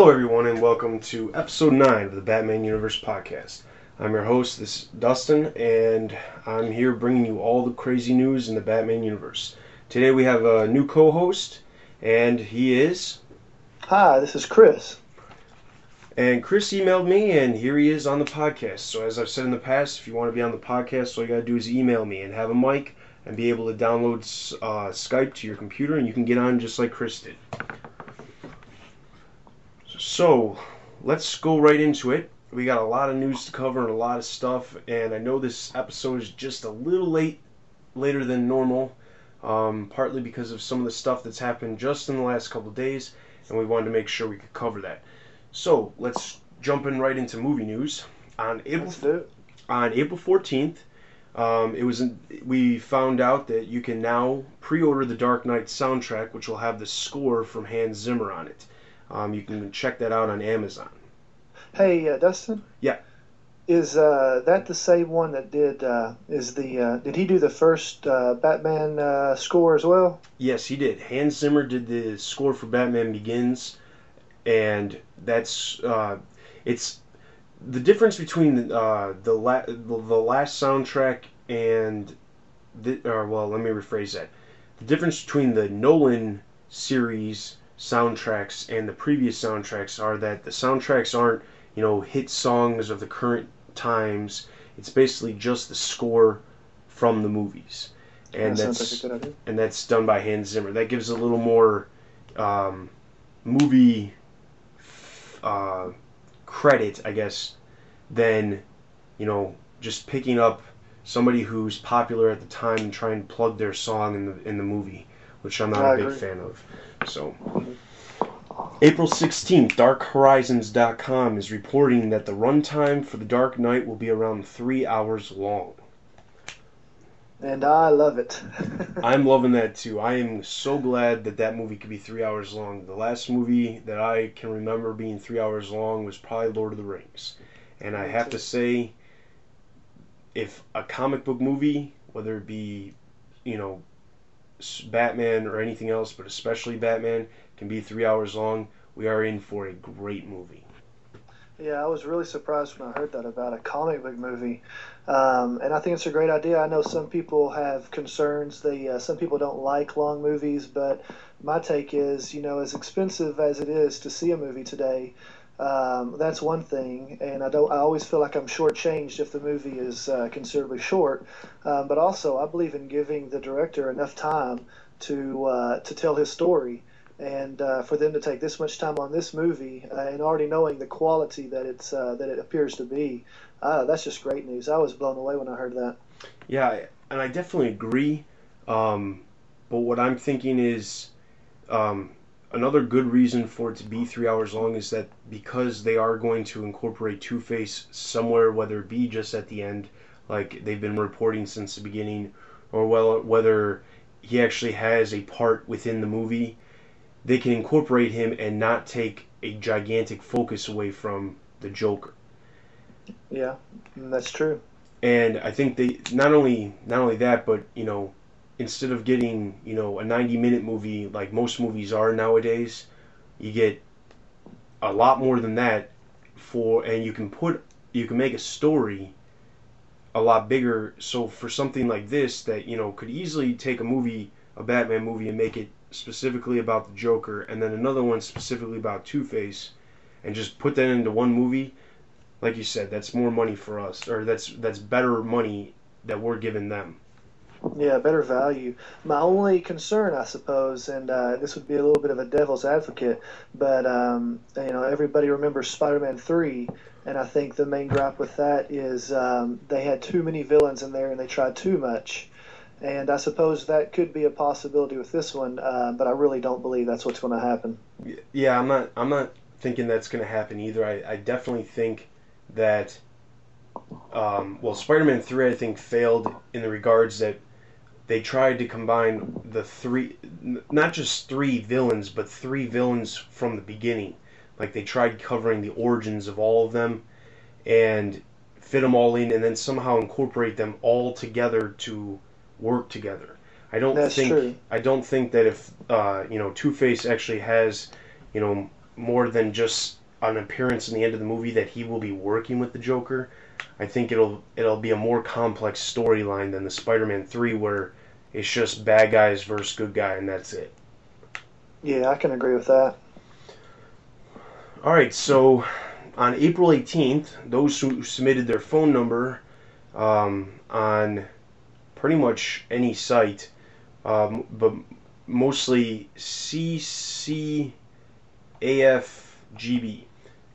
Hello, everyone, and welcome to episode 9 of the Batman Universe Podcast. I'm your host, this is Dustin, and I'm here bringing you all the crazy news in the Batman Universe. Today we have a new co host, and he is. Hi, this is Chris. And Chris emailed me, and here he is on the podcast. So, as I've said in the past, if you want to be on the podcast, all you got to do is email me and have a mic and be able to download uh, Skype to your computer, and you can get on just like Chris did. So, let's go right into it. We got a lot of news to cover and a lot of stuff, and I know this episode is just a little late, later than normal, um, partly because of some of the stuff that's happened just in the last couple days, and we wanted to make sure we could cover that. So, let's jump in right into movie news. On April on April 14th, um, it was in, we found out that you can now pre-order the Dark Knight soundtrack, which will have the score from Hans Zimmer on it. Um, you can check that out on Amazon. Hey, uh, Dustin. Yeah. Is uh, that the same one that did? Uh, is the uh, did he do the first uh, Batman uh, score as well? Yes, he did. Hans Zimmer did the score for Batman Begins, and that's it's the difference between the the, la- the last soundtrack and the or well, let me rephrase that. The difference between the Nolan series soundtracks and the previous soundtracks are that the soundtracks aren't, you know, hit songs of the current times. It's basically just the score from the movies. And that that's like and that's done by Hans Zimmer. That gives a little more um, movie uh, credit, I guess, than you know just picking up somebody who's popular at the time and trying to plug their song in the in the movie, which I'm not I a big fan of. So, April 16th, DarkHorizons.com is reporting that the runtime for The Dark Knight will be around three hours long. And I love it. I'm loving that too. I am so glad that that movie could be three hours long. The last movie that I can remember being three hours long was probably Lord of the Rings. And I have to say, if a comic book movie, whether it be, you know, s- Batman or anything else, but especially Batman, can be three hours long, we are in for a great movie. Yeah, I was really surprised when I heard that about a comic book movie, um, and I think it's a great idea. I know some people have concerns. They uh, some people don't like long movies, but my take is, you know, as expensive as it is to see a movie today, um, that's one thing, and I don't. I always feel like I'm shortchanged if the movie is uh, considerably short. Um, but also, I believe in giving the director enough time to uh, to tell his story and uh, for them to take this much time on this movie uh, and already knowing the quality that it's uh, that it appears to be, uh, that's just great news. I was blown away when I heard that. Yeah, and I definitely agree. Um, but what I'm thinking is um, another good reason for it to be three hours long is that because they are going to incorporate Two Face somewhere, whether it be just at the end, like they've been reporting since the beginning, or well, whether he actually has a part within the movie, they can incorporate him and not take a gigantic focus away from the Joker. Yeah, that's true. and I think they not only not only that, but you know, instead of getting you know a ninety minute movie like most movies are nowadays, you get a lot more than that for, and you can put you can make a story a lot bigger. So for something like this, that you know could easily take a movie, a Batman movie, and make it specifically about the Joker, and then another one specifically about Two Face, and just put that into one movie like you said, that's more money for us, or that's that's better money that we're giving them. Yeah, better value. My only concern, I suppose, and uh, this would be a little bit of a devil's advocate, but um, you know, everybody remembers Spider-Man three, and I think the main gripe with that is um, they had too many villains in there and they tried too much. And I suppose that could be a possibility with this one, uh, but I really don't believe that's what's going to happen. Yeah, I'm not I'm not thinking that's going to happen either. I, I definitely think that um, well, Spider-Man three I think failed in the regards that they tried to combine the three, not just three villains, but three villains from the beginning. Like they tried covering the origins of all of them and fit them all in and then somehow incorporate them all together to work together. I don't That's think true. I don't think that if uh, you know Two Face actually has you know more than just an appearance in the end of the movie that he will be working with the Joker. I think it'll it'll be a more complex storyline than the Spider-Man three where it's just bad guys versus good guy and that's it. Yeah, I can agree with that. All right, so on April 18th, those who submitted their phone number um, on pretty much any site, um, but mostly CCAFGB,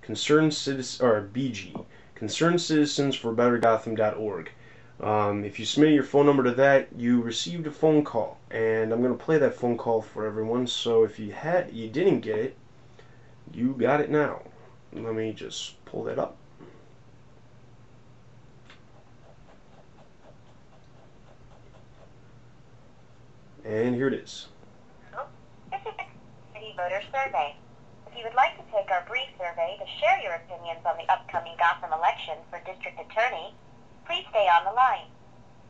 Concerned Citizens or BG, Concerned Citizens for Better Gotham.org. Um, if you submitted your phone number to that, you received a phone call, and I'm going to play that phone call for everyone. So if you had you didn't get it, you got it now. Let me just pull that up. And here it is. This is the City Voter Survey. If you would like to take our brief survey to share your opinions on the upcoming Gotham election for District Attorney, please stay on the line.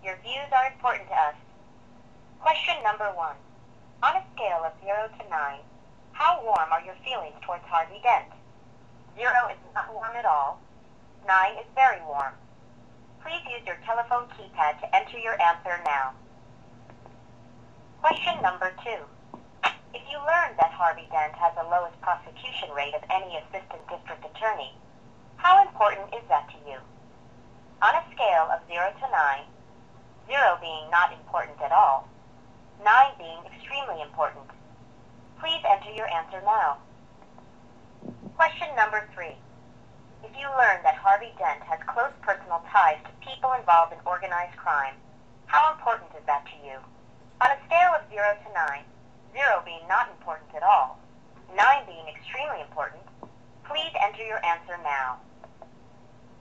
Your views are important to us. Question number one. On a scale of 0 to 9, how warm are your feelings towards Harvey Dent? 0 is not warm at all. 9 is very warm. Please use your telephone keypad to enter your answer now. Question number two. If you learned that Harvey Dent has the lowest prosecution rate of any assistant district attorney, how important is that to you? On a scale of 0 to 9, 0 being not important at all, 9 being extremely important, please enter your answer now. Question number three. If you learn that Harvey Dent has close personal ties to people involved in organized crime, how important is that to you? On a scale of 0 to 9, 0 being not important at all, 9 being extremely important, please enter your answer now.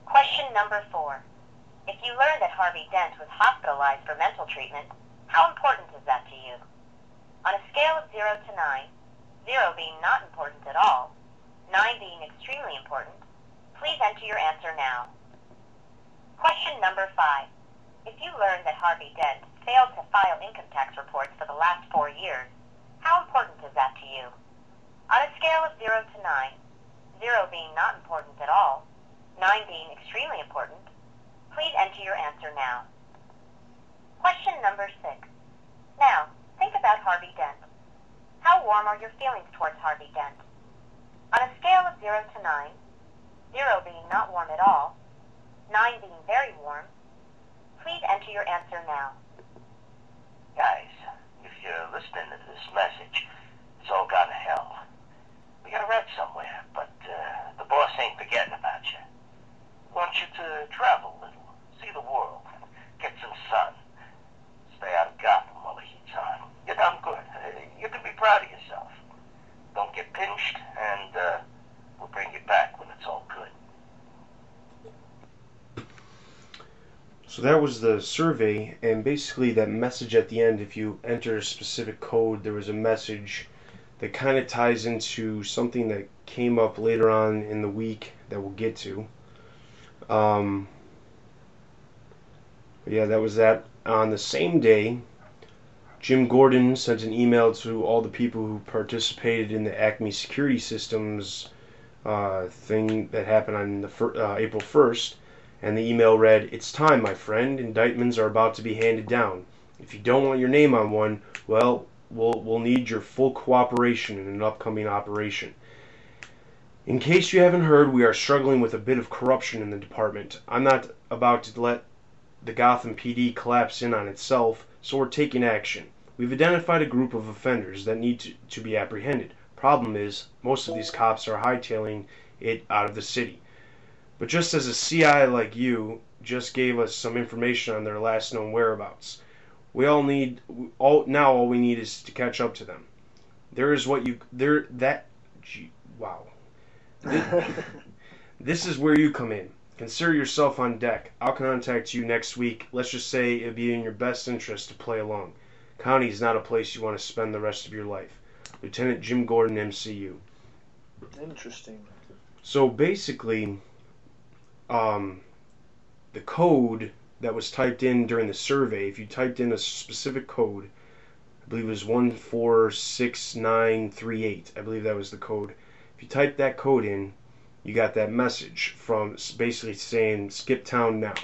Question number 4. If you learn that Harvey Dent was hospitalized for mental treatment, how important is that to you? On a scale of 0 to 9, 0 being not important at all, 9 being extremely important, please enter your answer now. Question number 5. If you learn that Harvey Dent failed to file income tax reports for the last four years, how important is that to you? On a scale of 0 to 9, 0 being not important at all, 9 being extremely important, please enter your answer now. Question number 6. Now, think about Harvey Dent. How warm are your feelings towards Harvey Dent? On a scale of 0 to 9, 0 being not warm at all, 9 being very warm, please enter your answer now. Guys, if you're listening to this message, it's all gone to hell. We got a rat somewhere, but uh, the boss ain't forgetting about you. Wants you to travel a little, see the world, get some sun, stay out of Gotham while the heat's on. You're done good. You can be proud of yourself. Don't get pinched, and uh, we'll bring you back when it's all good. So that was the survey, and basically that message at the end, if you enter a specific code, there was a message that kind of ties into something that came up later on in the week that we'll get to. Um, yeah, that was that. On the same day, Jim Gordon sent an email to all the people who participated in the Acme Security Systems uh, thing that happened on the fir- uh, April 1st and the email read, It's time, my friend. Indictments are about to be handed down. If you don't want your name on one, well, we'll, we'll need your full cooperation in an upcoming operation. In case you haven't heard, we are struggling with a bit of corruption in the department. I'm not about to let the Gotham PD collapse in on itself, so we're taking action. We've identified a group of offenders that need to, to be apprehended. Problem is, most of these cops are hightailing it out of the city. But just as a CI like you just gave us some information on their last known whereabouts, we all need all now. All we need is to catch up to them. There is what you there that. Gee, wow. This, is where you come in. Consider yourself on deck. I'll contact you next week. Let's just say it'd be in your best interest to play along. County is not a place you want to spend the rest of your life. Lieutenant Jim Gordon, MCU. Interesting. So basically, um, the code that was typed in during the survey, if you typed in a specific code, I believe it was 146938, I believe that was the code. You typed that code in, you got that message from basically saying skip town now.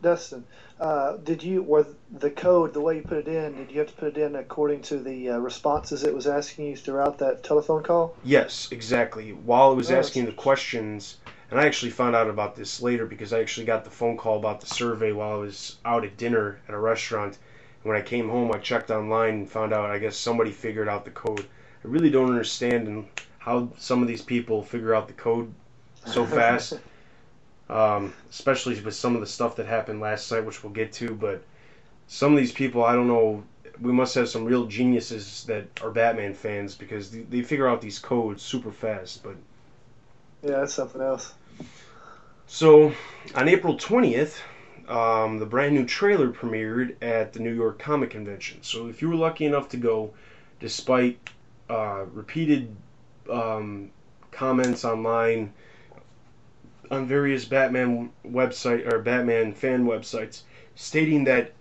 Dustin, uh, did you were the code the way you put it in? Did you have to put it in according to the uh, responses it was asking you throughout that telephone call? Yes, exactly. While it was Oh, asking the questions, and I actually found out about this later because I actually got the phone call about the survey while I was out at dinner at a restaurant. And when I came home, I checked online and found out I guess somebody figured out the code. I really don't understand and how some of these people figure out the code so fast. um, especially with some of the stuff that happened last night, which we'll get to. But some of these people, I don't know. We must have some real geniuses that are Batman fans because they, they figure out these codes super fast. But Yeah, that's something else. so on April twentieth, um, the brand new trailer premiered at the New York Comic Convention. So if you were lucky enough to go, despite uh, repeated um, comments online on various Batman website or Batman fan websites stating that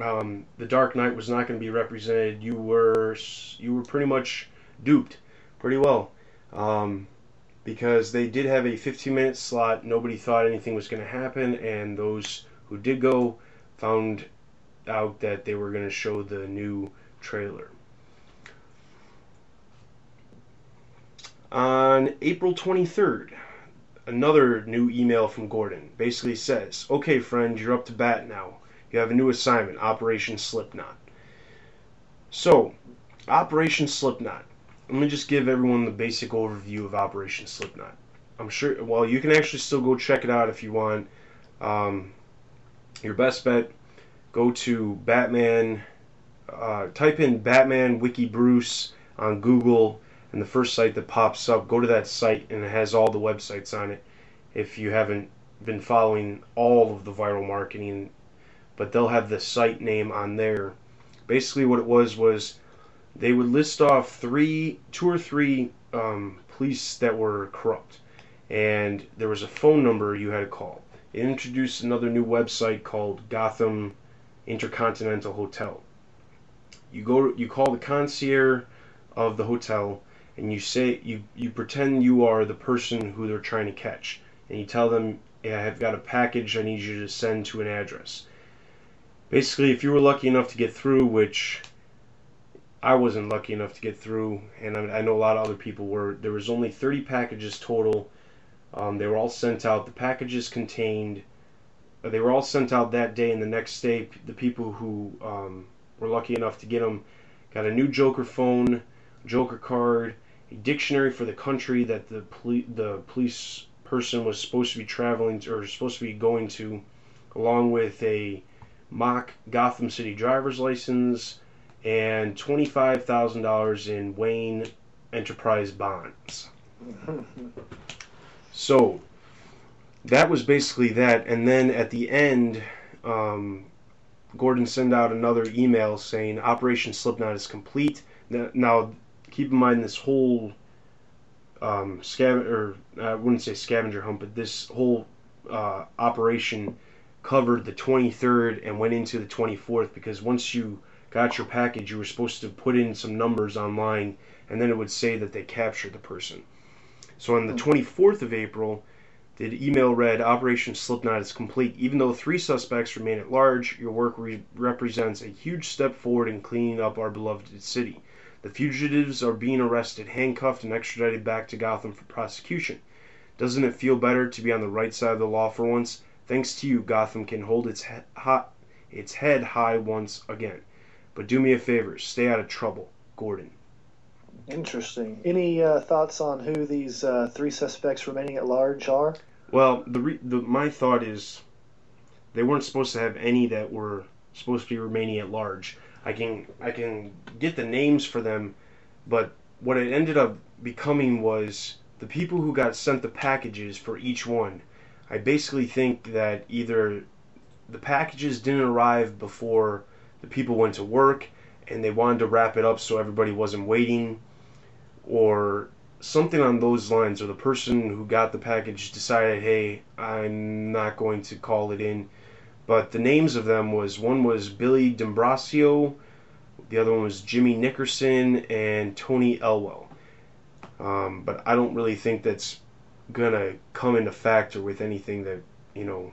um, the Dark Knight was not going to be represented, you were you were pretty much duped, pretty well, um, because they did have a 15 minute slot. Nobody thought anything was going to happen, and those who did go found out that they were going to show the new trailer. On April 23rd, another new email from Gordon basically says, Okay, friend, you're up to bat now. You have a new assignment Operation Slipknot. So, Operation Slipknot. Let me just give everyone the basic overview of Operation Slipknot. I'm sure, well, you can actually still go check it out if you want. Um, your best bet, go to Batman, uh, type in Batman Wiki Bruce on Google, and the first site that pops up, go to that site, and it has all the websites on it. If you haven't been following all of the viral marketing, but they'll have the site name on there. Basically, what it was was they would list off three, two or three um, police that were corrupt, and there was a phone number you had to call. It introduced another new website called Gotham Intercontinental Hotel. You go, you call the concierge of the hotel, and you say you you pretend you are the person who they're trying to catch, and you tell them, "Yeah, I've got a package I need you to send to an address." Basically, if you were lucky enough to get through, which I wasn't lucky enough to get through, and I, I know a lot of other people were. There was only 30 packages total. Um, they were all sent out. The packages contained. uh, They were all sent out that day, and the next day, the people who um, were lucky enough to get them got a new Joker phone, Joker card, dictionary for the country that the poli- the police person was supposed to be traveling to, or supposed to be going to, along with a mock Gotham City driver's license and twenty-five thousand dollars in Wayne Enterprise bonds. So that was basically that, and then at the end, um, Gordon sent out another email saying Operation Slipknot is complete. Now keep in mind this whole um, scav or I wouldn't say scavenger hunt, but this whole uh, operation covered the 23rd and went into the 24th because once you got your package, you were supposed to put in some numbers online, and then it would say that they captured the person. So on the 24th of April, the email read Operation Slipknot is complete. Even though three suspects remain at large, your work re- represents a huge step forward in cleaning up our beloved city. The fugitives are being arrested, handcuffed, and extradited back to Gotham for prosecution. Doesn't it feel better to be on the right side of the law for once? Thanks to you, Gotham can hold its, he- hot, its head high once again. But do me a favor, stay out of trouble. Gordon. Interesting. Any uh, thoughts on who these uh, three suspects remaining at large are? Well, the, re- the my thought is they weren't supposed to have any that were supposed to be remaining at large. I can I can get the names for them, but what it ended up becoming was the people who got sent the packages for each one. I basically think that either the packages didn't arrive before the people went to work and they wanted to wrap it up so everybody wasn't waiting or something on those lines, or the person who got the package decided, hey, I'm not going to call it in. But the names of them was one was Billy D'Ambrosio, the other one was Jimmy Nickerson, and Tony Elwell. Um, but I don't really think that's gonna come into factor with anything that you know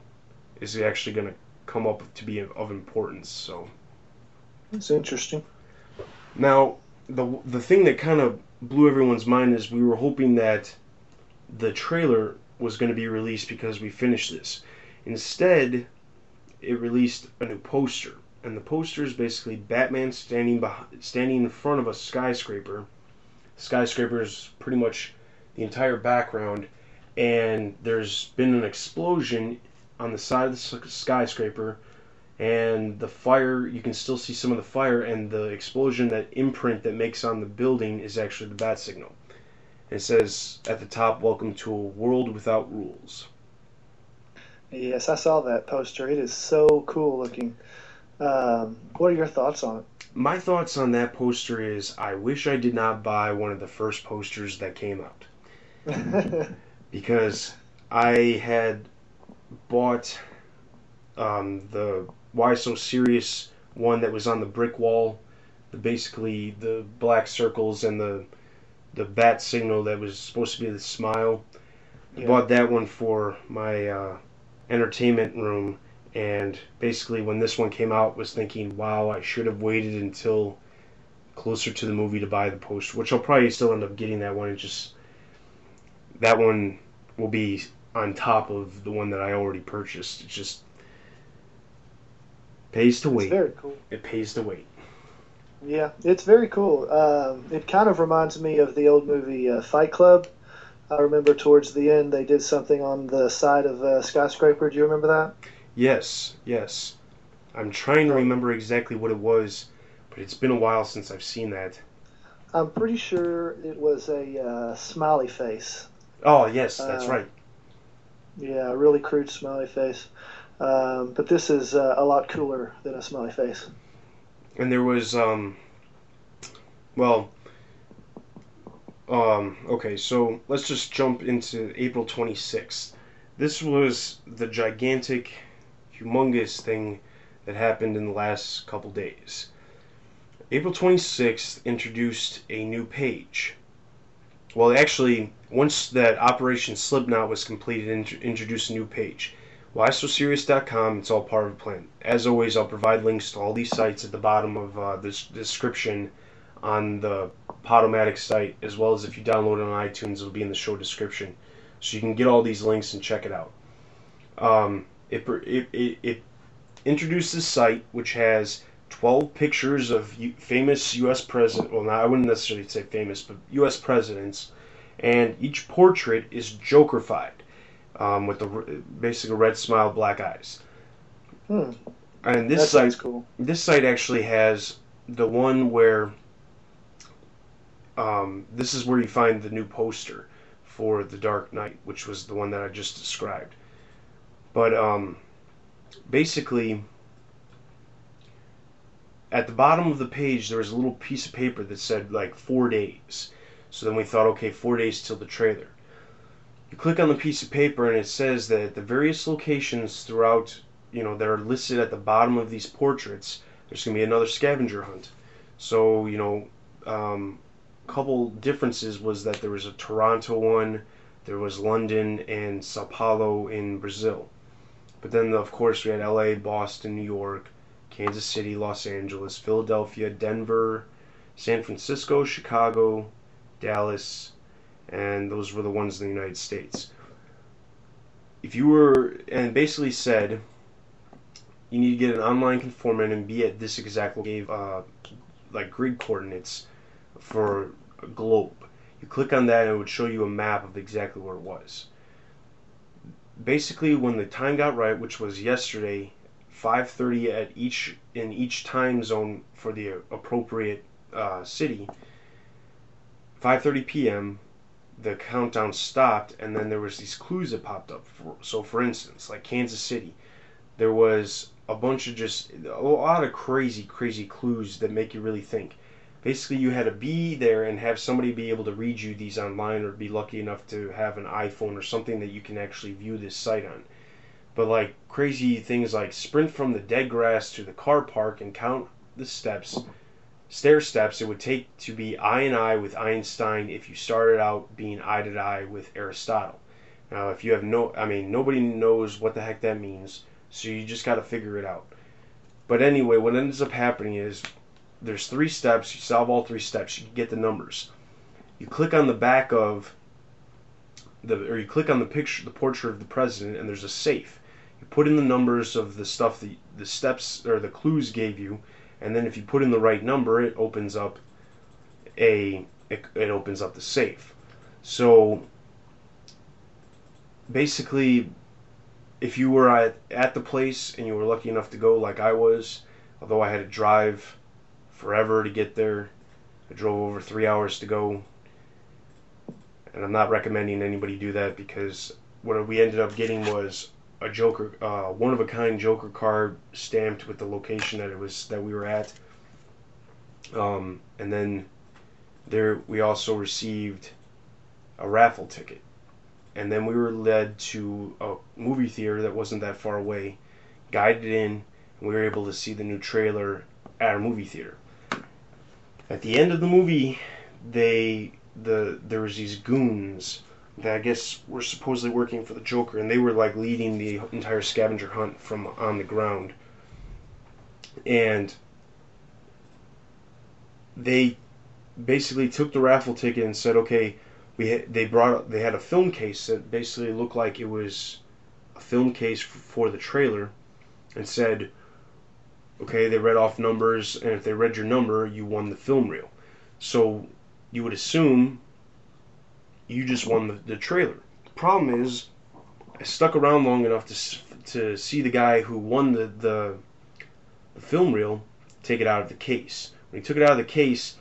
is actually gonna come up to be of importance. So It's interesting. now the the thing that kind of blew everyone's mind is we were hoping that the trailer was going to be released because we finished this. Instead, it released a new poster, and the poster is basically Batman standing behind, standing in front of a skyscraper. Skyscraper is pretty much the entire background, and there's been an explosion on the side of the skyscraper, and the fire you can still see some of the fire and the explosion that imprint that makes on the building is actually the bat signal. It says at the top, "Welcome to a world without rules." Yes, I saw that poster. It is so cool looking. Um, what are your thoughts on it? My thoughts on that poster is I wish I did not buy one of the first posters that came out because I had bought um, the Why So Serious one that was on the brick wall, the basically the black circles and the the bat signal that was supposed to be the smile. I bought that one for my uh, entertainment room, and basically when this one came out, was thinking, wow, I should have waited until closer to the movie to buy the poster, which I'll probably still end up getting that one. It just that one will be on top of the one that I already purchased. It just pays to wait It's very cool. It pays to wait. Yeah, it's very cool. Um, it kind of reminds me of the old movie uh, Fight Club. I remember towards the end they did something on the side of a skyscraper. Do you remember that? Yes, yes. I'm trying to remember exactly what it was, but it's been a while since I've seen that. I'm pretty sure it was a uh, smiley face. Oh, yes, that's Uh, right. Yeah, a really crude smiley face. Um, but this is uh, a lot cooler than a smiley face. And there was um well um okay, so let's just jump into April 26th. This was the gigantic humongous thing that happened in the last couple days. April 26th introduced a new page. Well, actually, once that Operation Slipknot was completed, int- introduced a new page. WhySoSerious.com, it's all part of a plan. As always, I'll provide links to all these sites at the bottom of uh, this description on the Podomatic site, as well as if you download it on iTunes, it'll be in the show description. So you can get all these links and check it out. Um, it, it, it, it introduced this site, which has 12 pictures of famous U.S. president. Well, not, I wouldn't necessarily say famous, but U.S. presidents, and each portrait is Jokerfied, um, with the basically red smile, black eyes. Hmm, And this that site, cool. this site actually has the one where, um, this is where you find the new poster for The Dark Knight, which was the one that I just described. But um, basically, at the bottom of the page, there was a little piece of paper that said like four days. So then we thought, okay, four days till the trailer. You click on the piece of paper, and it says that the various locations throughout, you know, that are listed at the bottom of these portraits, there's going to be another scavenger hunt. So, you know, um, couple differences was that there was a Toronto one, there was London and Sao Paulo in Brazil. But then, of course, we had LA, Boston, New York, Kansas City, Los Angeles, Philadelphia, Denver, San Francisco, Chicago, Dallas, and those were the ones in the United States. If you were, and basically said, you need to get an online conformant and be at this exact gave uh, like grid coordinates for a globe. You click on that and it would show you a map of exactly where it was. Basically, when the time got right, which was yesterday, 5:30 at each in each time zone for the appropriate uh, city. 5:30 p.m. The countdown stopped, and then there was these clues that popped up. For, so, for instance, like Kansas City, there was a bunch of just a lot of crazy, crazy clues that make you really think. Basically you had to be there and have somebody be able to read you these online or be lucky enough to have an iPhone or something that you can actually view this site on. But like crazy things like sprint from the dead grass to the car park and count the steps, stair steps it would take to be eye and eye with Einstein if you started out being eye to eye with Aristotle. Now, if you have no, I mean, nobody knows what the heck that means, so you just got to figure it out. But anyway, what ends up happening is there's three steps. You solve all three steps. You get the numbers. You click on the back of the, or you click on the picture, the portrait of the president, and there's a safe. You put in the numbers of the stuff that the steps or the clues gave you, and then if you put in the right number, it opens up a it, it opens up the safe. So basically, if you were at, at the place and you were lucky enough to go like I was, although I had to drive forever to get there, I drove over three hours to go. And I'm not recommending anybody do that because what we ended up getting was a Joker, uh, one of a kind Joker card stamped with the location that it was that we were at. Um, and then there we also received a raffle ticket and then we were led to a movie theater that wasn't that far away, guided in, and we were able to see the new trailer at a movie theater. At the end of the movie, they the there was these goons that I guess were supposedly working for the Joker, and they were like leading the entire scavenger hunt from on the ground, and they basically took the raffle ticket and said, okay we they brought they had a film case that basically looked like it was a film case for the trailer, and said, okay, they read off numbers, and if they read your number, you won the film reel. So you would assume you just won the, the trailer. The problem is, I stuck around long enough to to see the guy who won the, the the film reel take it out of the case. When he took it out of the case,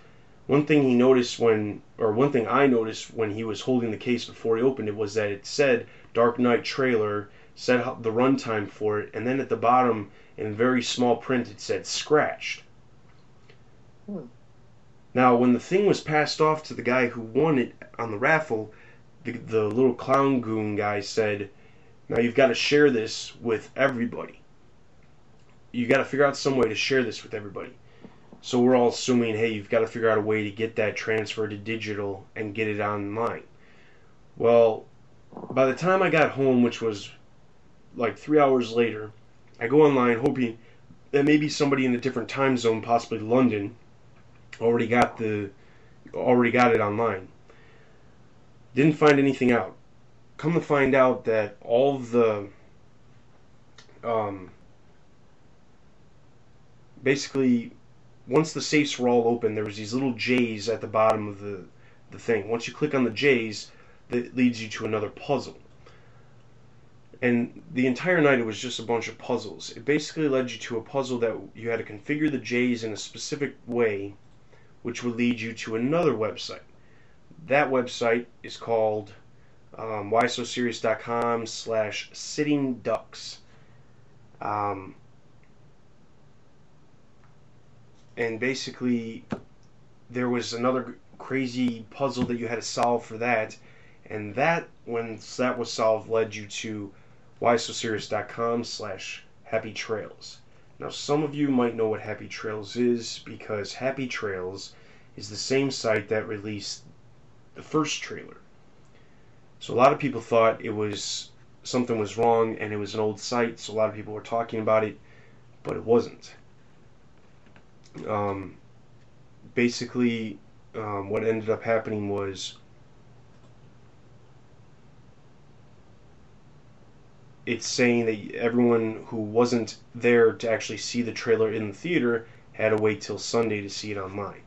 one thing he noticed when, or one thing I noticed when he was holding the case before he opened it was that it said Dark Knight trailer, said the runtime for it, and then at the bottom in very small print it said scratched. Hmm. Now, when the thing was passed off to the guy who won it on the raffle, the, the little clown goon guy said, Now you've got to share this with everybody. You got to figure out some way to share this with everybody. So we're all assuming, hey, you've got to figure out a way to get that transferred to digital and get it online. Well, by the time I got home, which was like three hours later, I go online hoping that maybe somebody in a different time zone, possibly London, already got the already got it online. Didn't find anything out. Come to find out that all the um, basically once the safes were all open, there was these little J's at the bottom of the, the thing. Once you click on the J's, that leads you to another puzzle. And the entire night it was just a bunch of puzzles. It basically led you to a puzzle that you had to configure the J's in a specific way, which would lead you to another website. That website is called um, whysoserious.com slash sitting ducks. Um, and basically there was another crazy puzzle that you had to solve for that and that once that was solved led you to whysoserious.com slash happy trails. Now some of you might know what happy trails is because happy trails is the same site that released the first trailer. So a lot of people thought it was something was wrong and it was an old site so a lot of people were talking about it but it wasn't. Um, basically, um, what ended up happening was it's saying that everyone who wasn't there to actually see the trailer in the theater had to wait till Sunday to see it online.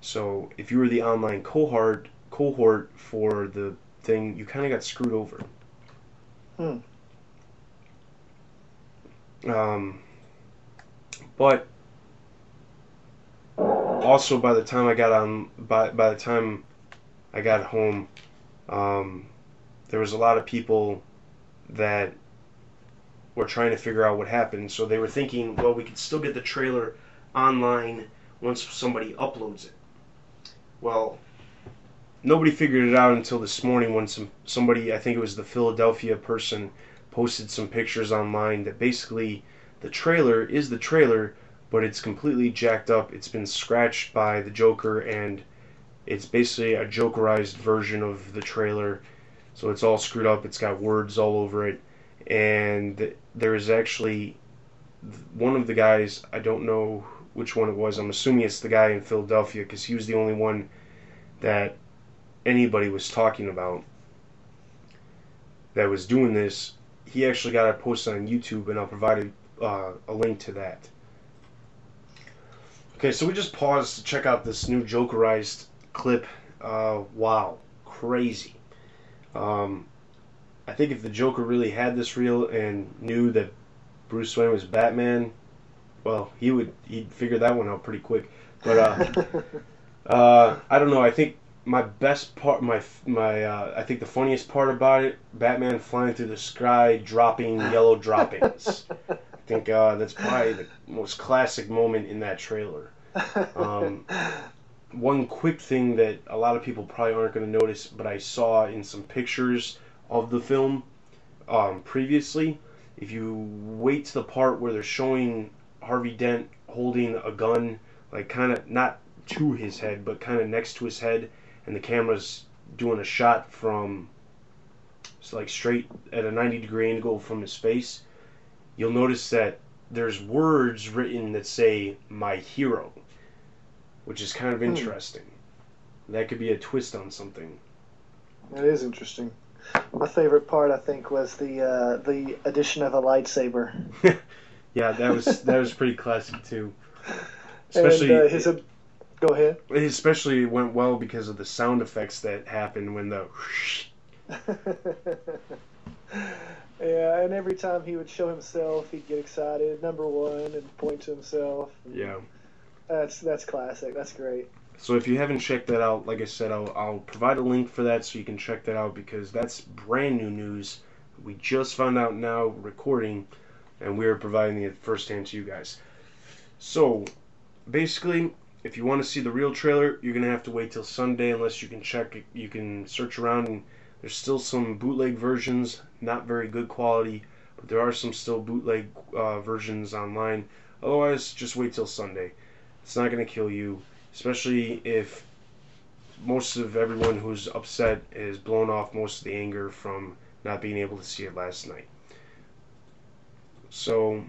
So if you were the online cohort cohort for the thing, you kind of got screwed over. Hmm. Um, but also by the time I got on by by the time I got home, um, there was a lot of people that were trying to figure out what happened. So they were thinking, well, we could still get the trailer online once somebody uploads it. Well, nobody figured it out until this morning when some somebody, I think it was the Philadelphia person, posted some pictures online that basically the trailer is the trailer, but it's completely jacked up. It's been scratched by the Joker, and it's basically a Jokerized version of the trailer. So it's all screwed up. It's got words all over it, and there is actually one of the guys. I don't know which one it was. I'm assuming it's the guy in Philadelphia because he was the only one that anybody was talking about that was doing this. He actually got it posted on YouTube, and I'll provide a, uh, a link to that. Okay, so we just paused to check out this new Jokerized clip. Uh, wow, crazy. Um, I think if the Joker really had this reel and knew that Bruce Wayne was Batman, well, he would he'd figure that one out pretty quick. But uh, uh, I don't know. I think my best part, my my, uh, I think the funniest part about it, Batman flying through the sky, dropping yellow droppings. I think uh, that's probably the most classic moment in that trailer. Um, one quick thing that a lot of people probably aren't going to notice, but I saw in some pictures of the film um, previously. If you wait to the part where they're showing Harvey Dent holding a gun, like kind of not to his head, but kind of next to his head, and the camera's doing a shot from it's like straight at a 90 degree angle from his face, you'll notice that there's words written that say "my hero," which is kind of Hmm. interesting. That could be a twist on something. That is interesting. My favorite part, I think, was the uh, the addition of a lightsaber. Yeah, that was that was pretty classic too. Especially and, uh, his. ab- Go ahead. it especially went well because of the sound effects that happened when the yeah, and every time he would show himself, he'd get excited. Number one, and point to himself. yeah. That's that's classic. That's great. So if you haven't checked that out, like I said, I'll, I'll provide a link for that so you can check that out because that's brand new news. We just found out now recording, and we're providing it firsthand to you guys. So basically, if you want to see the real trailer, you're gonna have to wait till Sunday unless you can check. You can search around, and there's still some bootleg versions, not very good quality, but there are some still bootleg uh, versions online. Otherwise, just wait till Sunday. It's not gonna kill you especially if most of everyone who's upset is blown off most of the anger from not being able to see it last night. So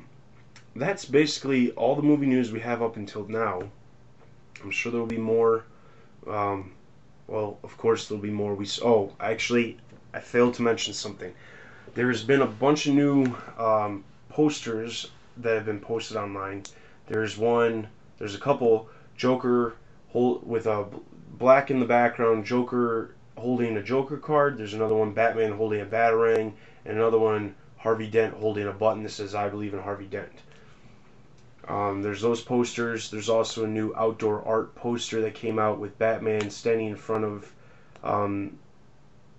that's basically all the movie news we have up until now. I'm sure there will be more. Um, well, of course there'll be more. We oh, actually, I failed to mention something. There's been a bunch of new um, posters that have been posted online. There's one. There's a couple Joker hold with a black in the background, Joker holding a Joker card. There's another one, Batman holding a Batarang, and another one, Harvey Dent holding a button that says "I believe in Harvey Dent." Um, there's those posters. There's also a new outdoor art poster that came out with Batman standing in front of um,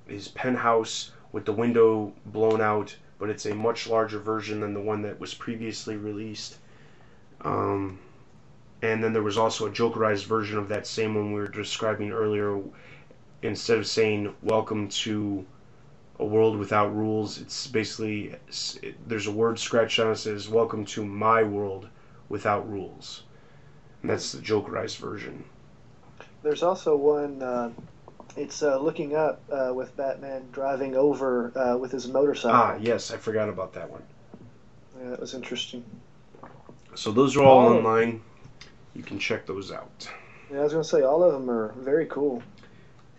his penthouse with the window blown out, but it's a much larger version than the one that was previously released. Um, and then there was also a jokerized version of that same one we were describing earlier instead of saying welcome to a world without rules it's basically it, there's a word scratched on it that says welcome to my world without rules and that's the jokerized version There's also one. Uh, it's uh, looking up uh, with Batman driving over uh, with his motorcycle. ah yes i forgot about that one Yeah, that was interesting. so those are all Oh. online you can check those out. Yeah, I was gonna say all of them are very cool.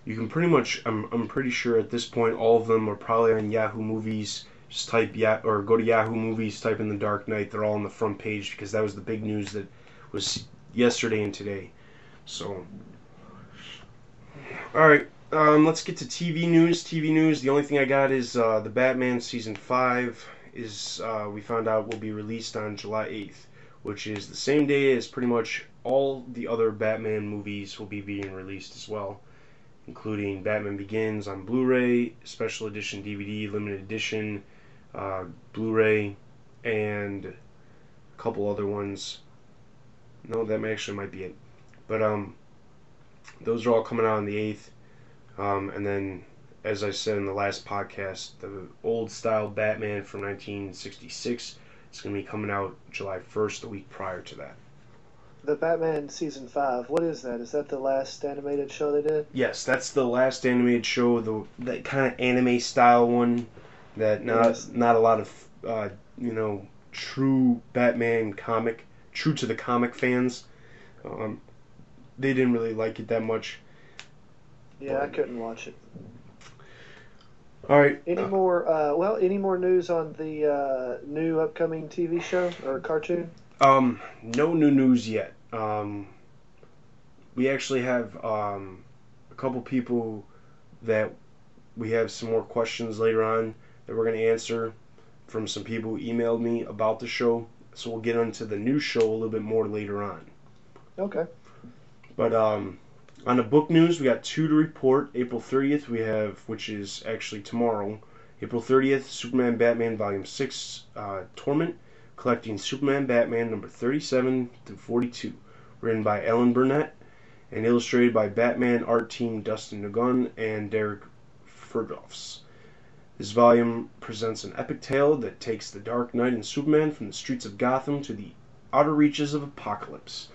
you can pretty much I'm, I'm pretty sure at this point all of them are probably on yahoo movies just type yeah or go to yahoo movies type in the dark knight they're all on the front page because that was the big news that was yesterday and today. So all right um, let's get to tv news. Tv news the only thing i got is uh, the batman season 5 is uh, we found out will be released on july 8th which is the same day as pretty much all the other batman movies will be being released as well including Batman Begins on Blu-ray, special edition DVD, limited edition, uh, Blu-ray, and a couple other ones. No, that actually might be it. But um, those are all coming out on the eighth. Um, and then, as I said in the last podcast, the old style Batman from 1966 is going to be coming out July 1st, the week prior to that. The Batman season five. What is that? Is that the last animated show they did? Yes, that's the last animated show, the that kind of anime style one that not Yes. not a lot of uh, you know true Batman comic, true to the comic fans. Um, they didn't really like it that much. Yeah, I couldn't watch it. All right, Any uh, more? Uh, well, any more news on the uh, new upcoming TV show or cartoon? Um, no new news yet. Um, we actually have um, a couple people that we have some more questions later on that we're going to answer from some people who emailed me about the show. So we'll get into the new show a little bit more later on. Okay. But um, on the book news, we got two to report. April 30th, we have, which is actually tomorrow. April 30th, Superman Batman Volume 6 uh, Torment, collecting Superman Batman number 37 through 42. Written by Alan Burnett and illustrated by Batman art team Dustin Nguyen and Derek Fridolfs. This volume presents an epic tale that takes the Dark Knight and Superman from the streets of Gotham to the outer reaches of Apokolips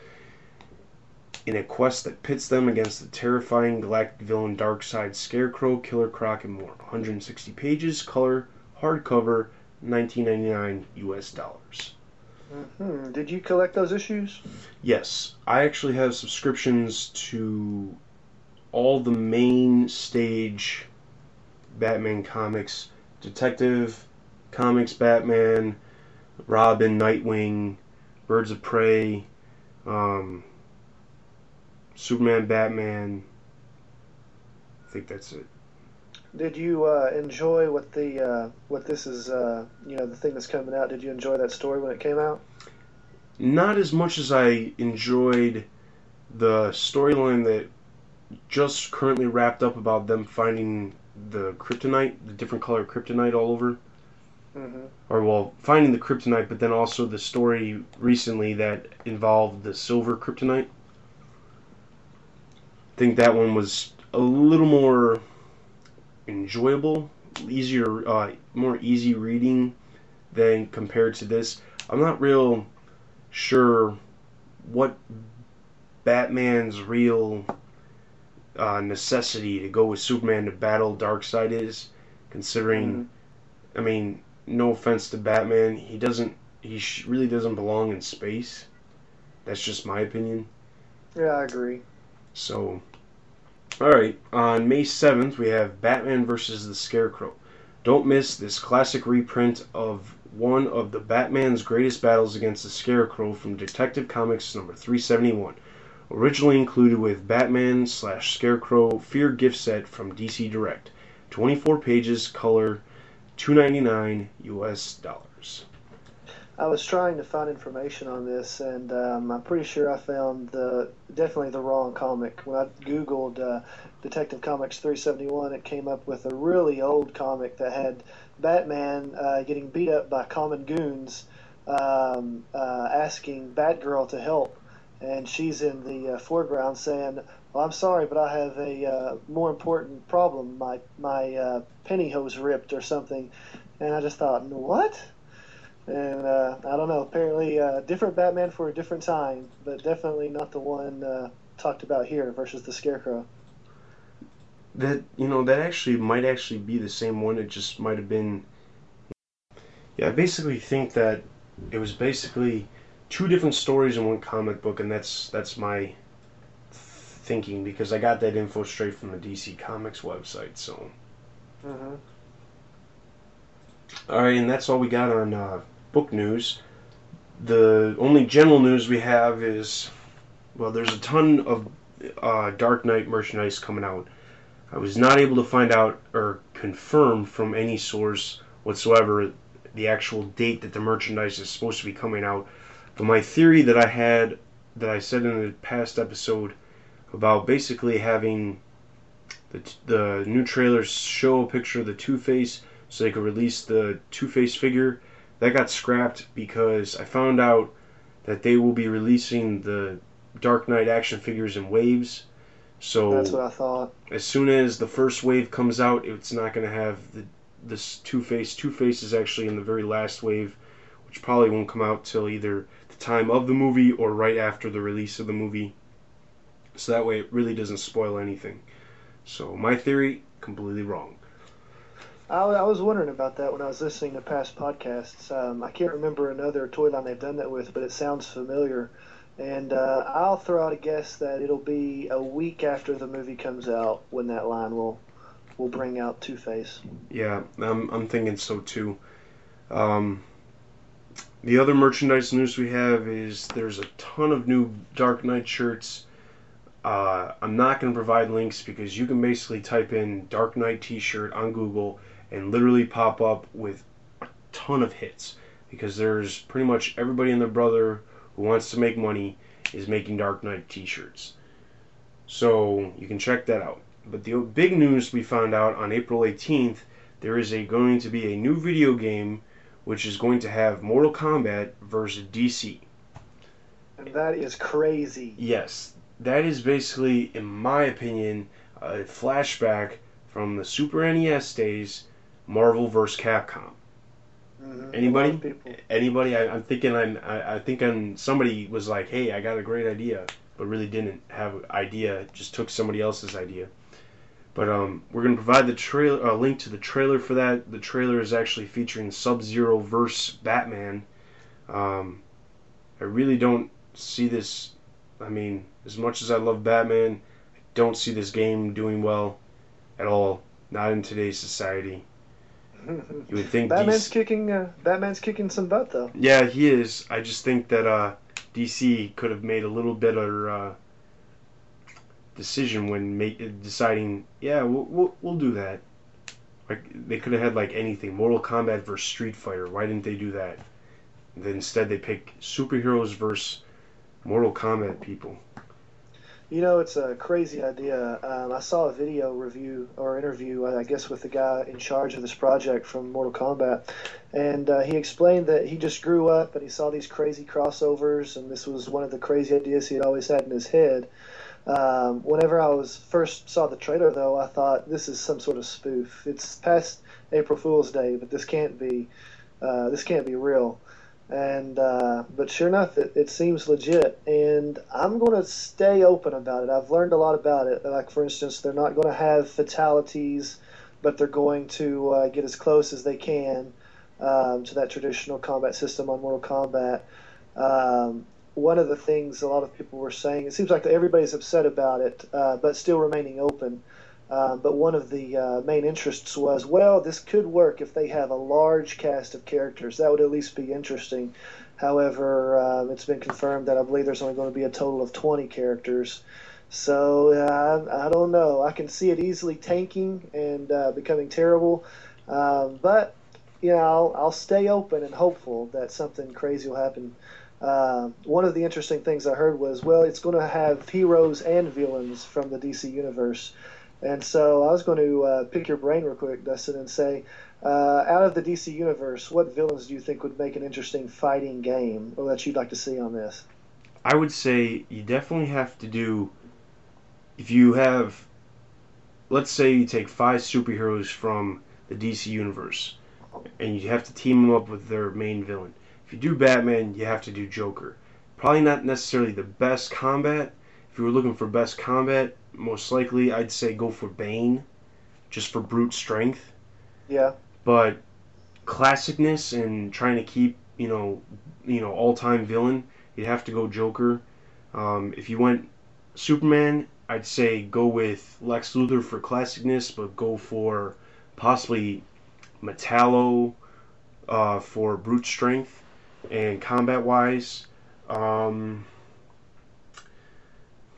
in a quest that pits them against the terrifying galactic villain Darkseid, Scarecrow, Killer Croc, and more. 160 pages, color, hardcover, 19.99 US dollars. hmm Did you collect those issues? Yes, I actually have subscriptions to all the main stage Batman comics, Detective Comics Batman, Robin, Nightwing, Birds of Prey, um, Superman, Batman. I think that's it. Did you uh, enjoy what the uh, what this is? Uh, you know, the thing that's coming out. Did you enjoy that story when it came out? Not as much as I enjoyed the storyline that just currently wrapped up about them finding the kryptonite, the different color kryptonite all over. hmm Or, well, finding the kryptonite, but then also the story recently that involved the silver kryptonite. I think that one was a little more enjoyable, easier, uh, more easy reading than compared to this. I'm not real sure what Batman's real uh, necessity to go with Superman to battle Darkseid is, considering, I mean, no offense to Batman, he doesn't, he sh- really doesn't belong in space. That's just my opinion. Yeah, I agree. So, alright, on May 7th, we have Batman versus the Scarecrow. Don't miss this classic reprint of one of the Batman's greatest battles against the Scarecrow from Detective Comics number 371. Originally included with Batman slash Scarecrow Fear gift set from DC Direct. 24 pages, color, 2.99 US dollars. I was trying to find information on this, and um, I'm pretty sure I found the definitely the wrong comic. When I googled uh, Detective Comics 371, it came up with a really old comic that had Batman uh, getting beat up by common goons, um, uh, asking Batgirl to help, and she's in the uh, foreground saying, "Well, I'm sorry, but I have a uh, more important problem. My my uh, pantyhose ripped or something." And I just thought, what? And uh, I don't know. Apparently, uh, different Batman for a different time, but definitely not the one uh, talked about here versus the Scarecrow. That you know that actually might actually be the same one. It just might have been. Yeah, I basically think that it was basically two different stories in one comic book, and that's that's my thinking because I got that info straight from the DC Comics website. So, Mm-hmm. all right, and that's all we got on uh, book news. The only general news we have is, well, there's a ton of uh, Dark Knight merchandise coming out. I was not able to find out or confirm from any source whatsoever the actual date that the merchandise is supposed to be coming out. But my theory that I had, that I said in the past episode, about basically having the the new trailers show a picture of the Two Face so they could release the Two Face figure, that got scrapped because I found out that they will be releasing the Dark Knight action figures in waves. So That's what I thought. as soon as the first wave comes out, it's not going to have the this Two Face. Two Face is actually in the very last wave, which probably won't come out till either the time of the movie or right after the release of the movie. So that way, it really doesn't spoil anything. So my theory, completely wrong. I, I was wondering about that when I was listening to past podcasts. Um, I can't remember another toy line they've done that with, but it sounds familiar. And uh, I'll throw out a guess that it'll be a week after the movie comes out when that line will will bring out Two Face. Yeah, I'm I'm thinking so too. Um, the other merchandise news we have is there's a ton of new Dark Knight shirts. Uh, I'm not going to provide links because you can basically type in Dark Knight T-shirt on Google and literally pop up with a ton of hits because there's pretty much everybody and their brother who wants to make money is making Dark Knight T-shirts. So you can check that out. But the big news we found out on April 18th, there is a going to be a new video game which is going to have Mortal Kombat versus DC. And that is crazy. Yes, that is basically, in my opinion, a flashback from the Super NES days, Marvel vs. Capcom. Mhm. Anybody? A lot of people. Anybody? I, I'm thinking. I'm, I, I think I'm, somebody was like, "Hey, I got a great idea," but really didn't have an idea. Just took somebody else's idea. But um, we're gonna provide the trailer, a link to the trailer for that. The trailer is actually featuring Sub Zero versus Batman. Um, I really don't see this. I mean, as much as I love Batman, I don't see this game doing well at all. Not in today's society. You would think Batman's DC kicking. Uh, Batman's kicking some butt though. yeah, he is. I just think that uh, DC could have made a little better uh, decision when make, deciding. Yeah, we'll, we'll we'll do that. Like they could have had like anything, Mortal Kombat versus Street Fighter. Why didn't they do that? Then instead they pick superheroes versus Mortal Kombat people. You know, it's a crazy idea. Um, I saw a video review or interview, I guess, with the guy in charge of this project from Mortal Kombat, and uh, he explained that he just grew up and he saw these crazy crossovers, and this was one of the crazy ideas he had always had in his head. Um, whenever I was first saw the trailer, though, I thought this is some sort of spoof. It's past April Fool's Day, but this can't be. Uh, this can't be real. And uh, but sure enough, it, it seems legit, and I'm going to stay open about it. I've learned a lot about it. Like for instance, they're not going to have fatalities, but they're going to uh, get as close as they can um, to that traditional combat system on Mortal Kombat. Um, one of the things a lot of people were saying, it seems like everybody's upset about it, uh, but still remaining open. Um, but one of the uh, main interests was, well, this could work if they have a large cast of characters. That would at least be interesting. However, um, it's been confirmed that I believe there's only going to be a total of 20 characters. So uh, I don't know. I can see it easily tanking and uh, becoming terrible. But, you know, I'll, I'll stay open and hopeful that something crazy will happen. Uh, one of the interesting things I heard was, well, it's going to have heroes and villains from the DC universe. And so I was going to uh, pick your brain real quick, Dustin, and say, uh, out of the DC universe, what villains do you think would make an interesting fighting game, or that you'd like to see on this? I would say you definitely have to do. If you have, let's say you take five superheroes from the DC universe, and you have to team them up with their main villain. If you do Batman, you have to do Joker. Probably not necessarily the best combat. If you were looking for best combat, most likely I'd say go for Bane, just for brute strength. Yeah. But classicness and trying to keep you know you know all time villain, you'd have to go Joker. Um, if you went Superman, I'd say go with Lex Luthor for classicness, but go for possibly Metallo uh, for brute strength and combat wise. Um,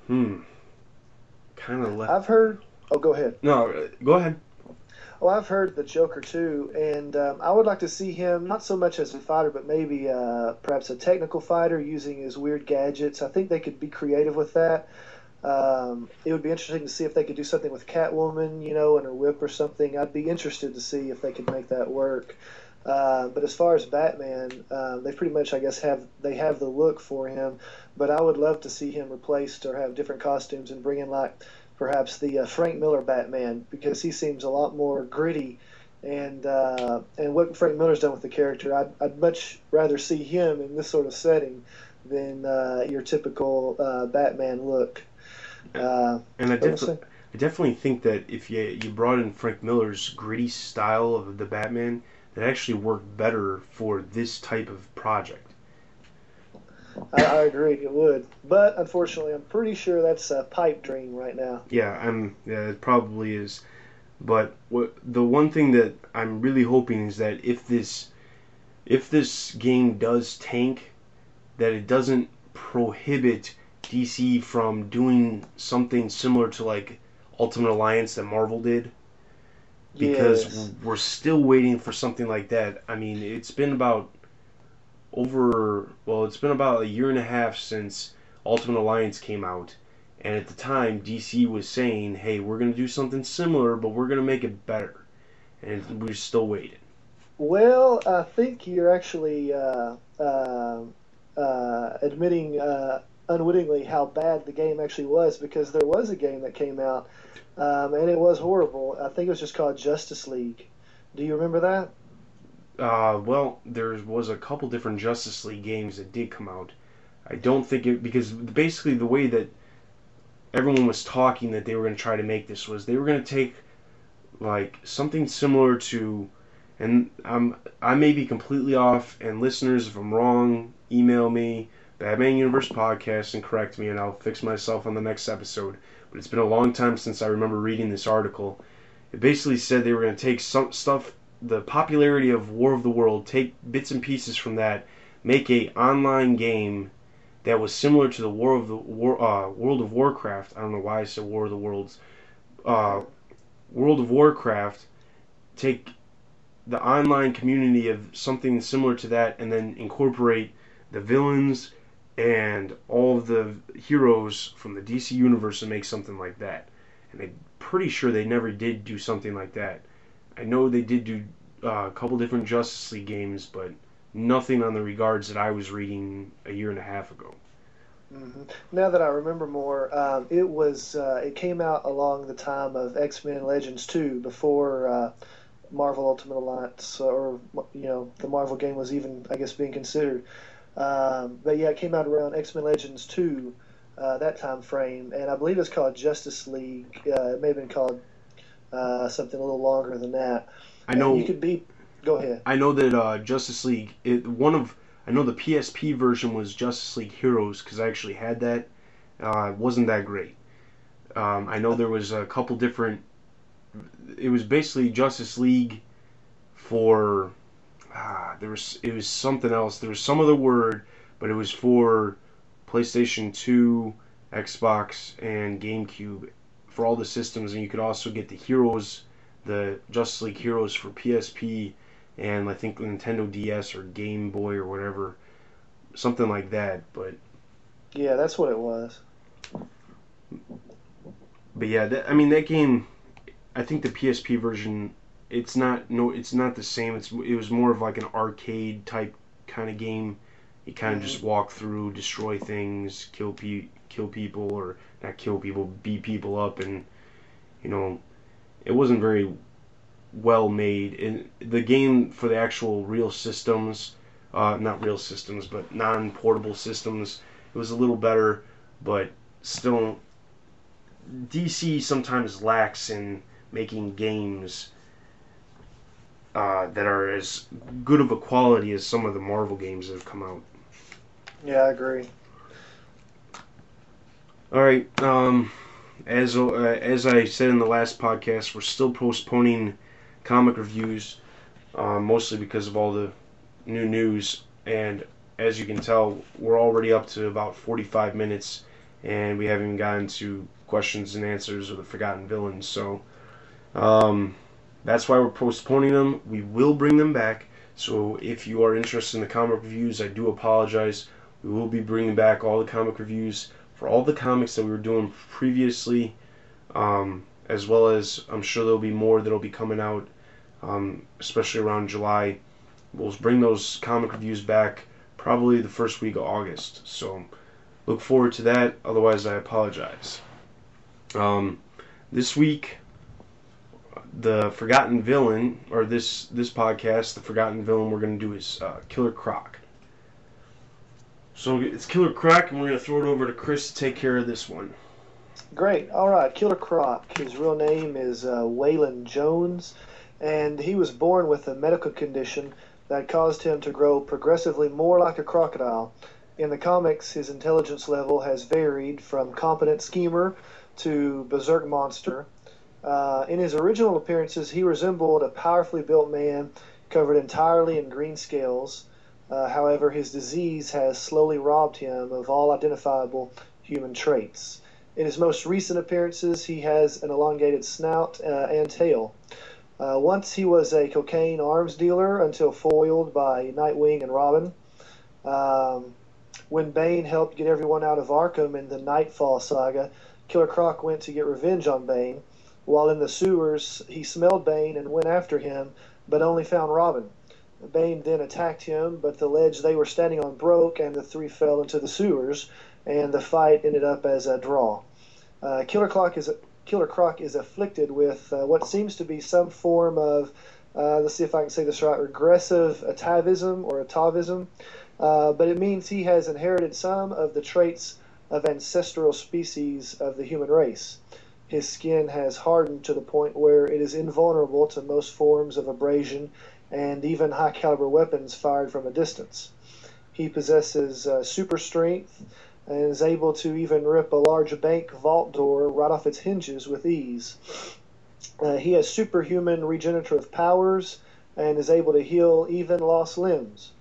hmm. Kind of left. I've heard. Oh, go ahead. No, uh, go ahead. Well, I've heard the Joker too, and um, I would like to see him not so much as a fighter, but maybe uh, perhaps a technical fighter using his weird gadgets. I think they could be creative with that. Um, it would be interesting to see if they could do something with Catwoman, you know, and her whip or something. I'd be interested to see if they could make that work. Uh, but as far as Batman, uh, they pretty much, I guess, have they have the look for him. But I would love to see him replaced or have different costumes and bring in like perhaps the uh, Frank Miller Batman because he seems a lot more gritty. And uh, and what Frank Miller's done with the character, I'd, I'd much rather see him in this sort of setting than uh, your typical uh, Batman look. Uh, And I definitely. I definitely think that if you you brought in Frank Miller's gritty style of the Batman, that actually worked better for this type of project. I, I agree, it would. But unfortunately, I'm pretty sure that's a pipe dream right now. Yeah, I'm. Yeah, it probably is. But what the one thing that I'm really hoping is that if this, if this game does tank, that it doesn't prohibit DC from doing something similar to like Ultimate Alliance that Marvel did. Because Yes. we're still waiting for something like that. I mean, it's been about over well, it's been about a year and a half since Ultimate Alliance came out. And at the time, DC was saying, "Hey, we're gonna do something similar, but we're gonna make it better," and we're still waiting. Well, I think you're actually uh, uh, uh, admitting uh, unwittingly how bad the game actually was because there was a game that came out um, and it was horrible. I think it was just called Justice League. Do you remember that? Uh, well, there was a couple different Justice League games that did come out. I don't think it because basically the way that everyone was talking that they were going to try to make this was they were going to take like something similar to, and I'm I may be completely off. And listeners, if I'm wrong, email me Batman Universe podcast and correct me, and I'll fix myself on the next episode. But it's been a long time since I remember reading this article. It basically said they were going to take some stuff the popularity of War of the World, take bits and pieces from that, make a online game that was similar to the War of the War, uh, World of Warcraft. I don't know why I said War of the Worlds. Uh, World of Warcraft. Take the online community of something similar to that, and then incorporate the villains and all of the heroes from the DC universe and make something like that. And I'm pretty sure they never did do something like that. I know they did do uh, a couple different Justice League games, but nothing on the regards that I was reading a year and a half ago. hmm Now that I remember more, um, it was uh, it came out along the time of X Men Legends two before uh, Marvel Ultimate Alliance or you know the Marvel game was even I guess being considered. Um, but yeah, it came out around X Men Legends two. Uh, that time frame, and I believe it's called Justice League. Uh, it may have been called uh, something a little longer than that. I And know. you could be. Go ahead. I know that uh, Justice League. It, one of I know the PSP version was Justice League Heroes because I actually had that. Uh, it wasn't that great. Um, I know there was a couple different. It was basically Justice League for. Ah, there was it was something else. There was some other word, but it was for PlayStation Two, Xbox, and GameCube for all the systems, and you could also get the Heroes, the Justice League Heroes for PSP and I think Nintendo DS or Game Boy or whatever, something like that. But Yeah, that's what it was. but yeah, that, I mean that game. I think the PSP version, it's not no, it's not the same. It's it was more of like an arcade type kind of game. You kind of just walk through, destroy things, kill pe- kill people or not kill people, beat people up, and you know, it wasn't very well made. And the game for the actual real systems, uh, not real systems, but non-portable systems, it was a little better, but still, DC sometimes lacks in making games uh, that are as good of a quality as some of the Marvel games that have come out. Yeah, I agree. All right. Um, as uh, as I said in the last podcast, we're still postponing comic reviews, uh, mostly because of all the new news. And as you can tell, we're already up to about 45 minutes, and we haven't even gotten to questions and answers or the forgotten villains. So um, that's why we're postponing them. We will bring them back. So if you are interested in the comic reviews, I do apologize. We will be bringing back all the comic reviews for all the comics that we were doing previously, um, as well as I'm sure there'll be more that'll be coming out, um, especially around July. we'll bring those comic reviews back probably the first week of August. So look forward to that. Otherwise, I apologize. Um, this week, the forgotten villain, or this this podcast, the forgotten villain we're going to do is uh, Killer Croc. So it's Killer Croc, and we're going to throw it over to Chris to take care of this one. Great. All right. Killer Croc. His real name is uh, Waylon Jones, and he was born with a medical condition that caused him to grow progressively more like a crocodile. In the comics, his intelligence level has varied from competent schemer to berserk monster. Uh, in his original appearances, he resembled a powerfully built man covered entirely in green scales. Uh, however, his disease has slowly robbed him of all identifiable human traits. In his most recent appearances, he has an elongated snout uh, and tail. Uh, once he was a cocaine arms dealer until foiled by Nightwing and Robin. Um, when Bane helped get everyone out of Arkham in the Nightfall saga, Killer Croc went to get revenge on Bane. While in the sewers, he smelled Bane and went after him, but only found Robin. Bane then attacked him, but the ledge they were standing on broke, and the three fell into the sewers, and the fight ended up as a draw. Uh, Killer Croc is Killer Croc is afflicted with uh, what seems to be some form of, uh, let's see if I can say this right, regressive atavism or atavism, uh, but it means he has inherited some of the traits of ancestral species of the human race. His skin has hardened to the point where it is invulnerable to most forms of abrasion and even high caliber weapons fired from a distance. He possesses uh, super strength and is able to even rip a large bank vault door right off its hinges with ease. Uh, he has superhuman regenerative powers and is able to heal even lost limbs.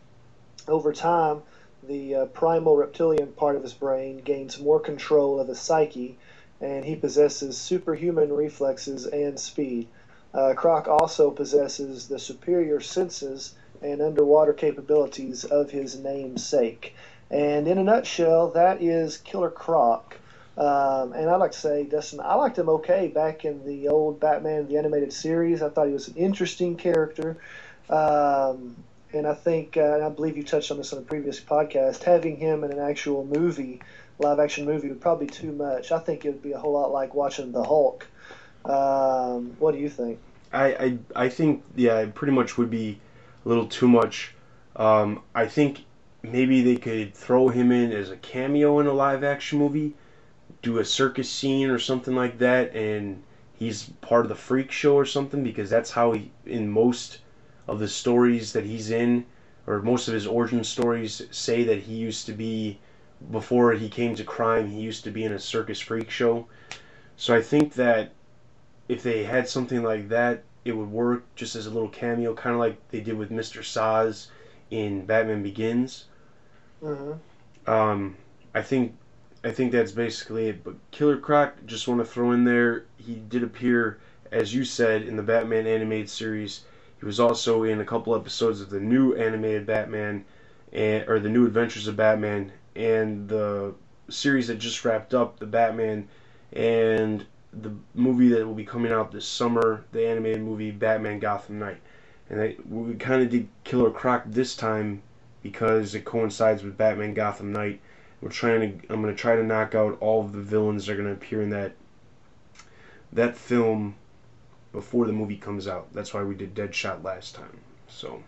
Over time, the uh, primal reptilian part of his brain gains more control of his psyche, and he possesses superhuman reflexes and speed. Uh, Croc also possesses the superior senses and underwater capabilities of his namesake. And in a nutshell, that is Killer Croc. Um, and I'd like to say, Dustin, I liked him okay back in the old Batman the animated series. I thought he was an interesting character. Um, and I think, uh, and I believe you touched on this on a previous podcast, having him in an actual movie, live action movie, would probably be too much. I think it would be a whole lot like watching the Hulk. Um, what do you think? I, I, I think, yeah, it pretty much would be a little too much. Um, I think maybe they could throw him in as a cameo in a live action movie, do a circus scene or something like that, and he's part of the freak show or something because that's how he in most of the stories that he's in or most of his origin stories say that he used to be before he came to crime he used to be in a circus freak show so i think that if they had something like that it would work just as a little cameo kind of like they did with mr Zsasz in batman begins Mm-hmm. um, I think I think that's basically it. But Killer Croc, just want to throw in there, he did appear, as you said, in the Batman animated series. He was also in a couple episodes of the new animated Batman, and or the New Adventures of Batman, and the series that just wrapped up, the Batman, and the movie that will be coming out this summer, the animated movie Batman Gotham Knight. And we kind of did Killer Croc this time because it coincides with Batman Gotham Knight. We're trying to I'm going to try to knock out all of the villains that are going to appear in that that film before the movie comes out. That's why we did Deadshot last time. So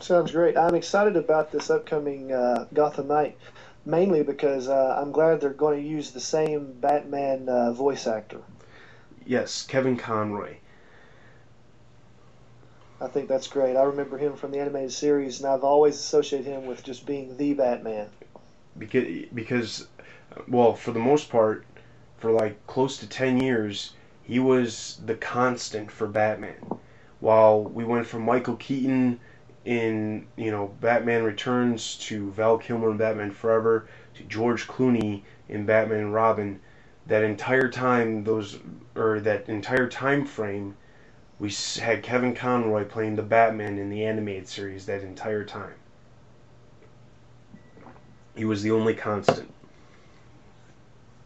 Sounds great. I'm excited about this upcoming uh, Gotham Knight, mainly because uh, I'm glad they're going to use the same Batman uh, voice actor. yes, Kevin Conroy. I think that's great. I remember him from the animated series, and I've always associated him with just being the Batman. because because well for the most part for like close to 10 years he was the constant for batman while we went from michael keaton in you know batman returns to val kilmer in batman forever to george clooney in batman and robin that entire time those or that entire time frame we had kevin conroy playing the batman in the animated series that entire time he was the only constant.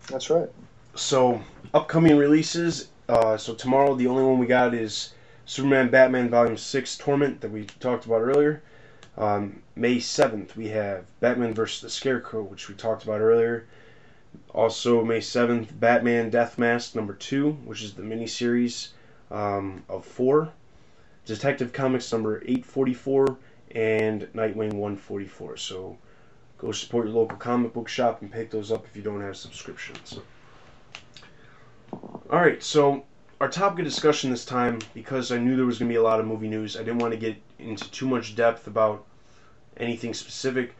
That's right. So, upcoming releases. Uh, so tomorrow, the only one we got is Superman Batman Volume Six Torment that we talked about earlier. Um, May 7th, we have Batman vs. the Scarecrow, which we talked about earlier. Also, May 7th, Batman Death Mask number 2, which is the miniseries um, of four. Detective Comics number 844 and Nightwing 144. So go support your local comic book shop and pick those up if you don't have subscriptions. Alright, so our topic of discussion this time, because I knew there was going to be a lot of movie news, I didn't want to get into too much depth about anything specific.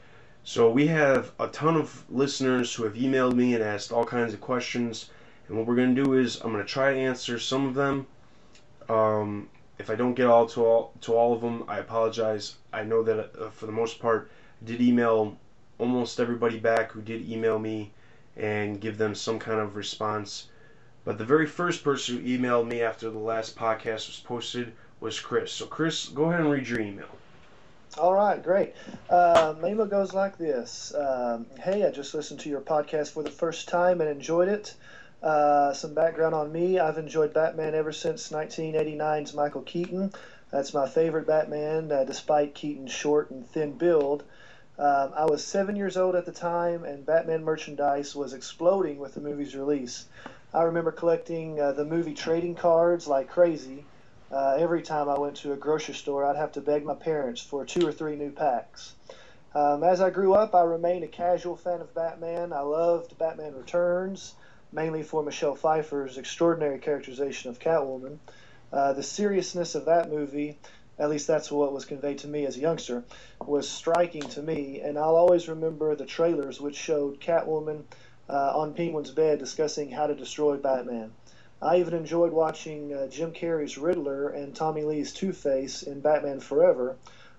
So we have a ton of listeners who have emailed me and asked all kinds of questions. And what we're going to do is I'm going to try to answer some of them. Um, if I don't get all to all to all of them, I apologize. I know that uh, for the most part, I did email almost everybody back who did email me and give them some kind of response. But the very first person who emailed me after the last podcast was posted was Chris. So Chris, go ahead and read your email. All right, great. Uh, my email goes like this um, Hey, I just listened to your podcast for the first time and enjoyed it. Uh, some background on me I've enjoyed Batman ever since 1989's Michael Keaton. That's my favorite Batman, uh, despite Keaton's short and thin build. Um, I was seven years old at the time, and Batman merchandise was exploding with the movie's release. I remember collecting uh, the movie trading cards like crazy. Uh, every time I went to a grocery store, I'd have to beg my parents for two or three new packs. Um, as I grew up, I remained a casual fan of Batman. I loved Batman Returns mainly for Michelle Pfeiffer's extraordinary characterization of Catwoman. Uh, the seriousness of that movie, at least that's what was conveyed to me as a youngster, was striking to me, and I'll always remember the trailers which showed Catwoman on Penguin's bed discussing how to destroy Batman. I even enjoyed watching uh, Jim Carrey's Riddler and Tommy Lee's Two Face in Batman Forever,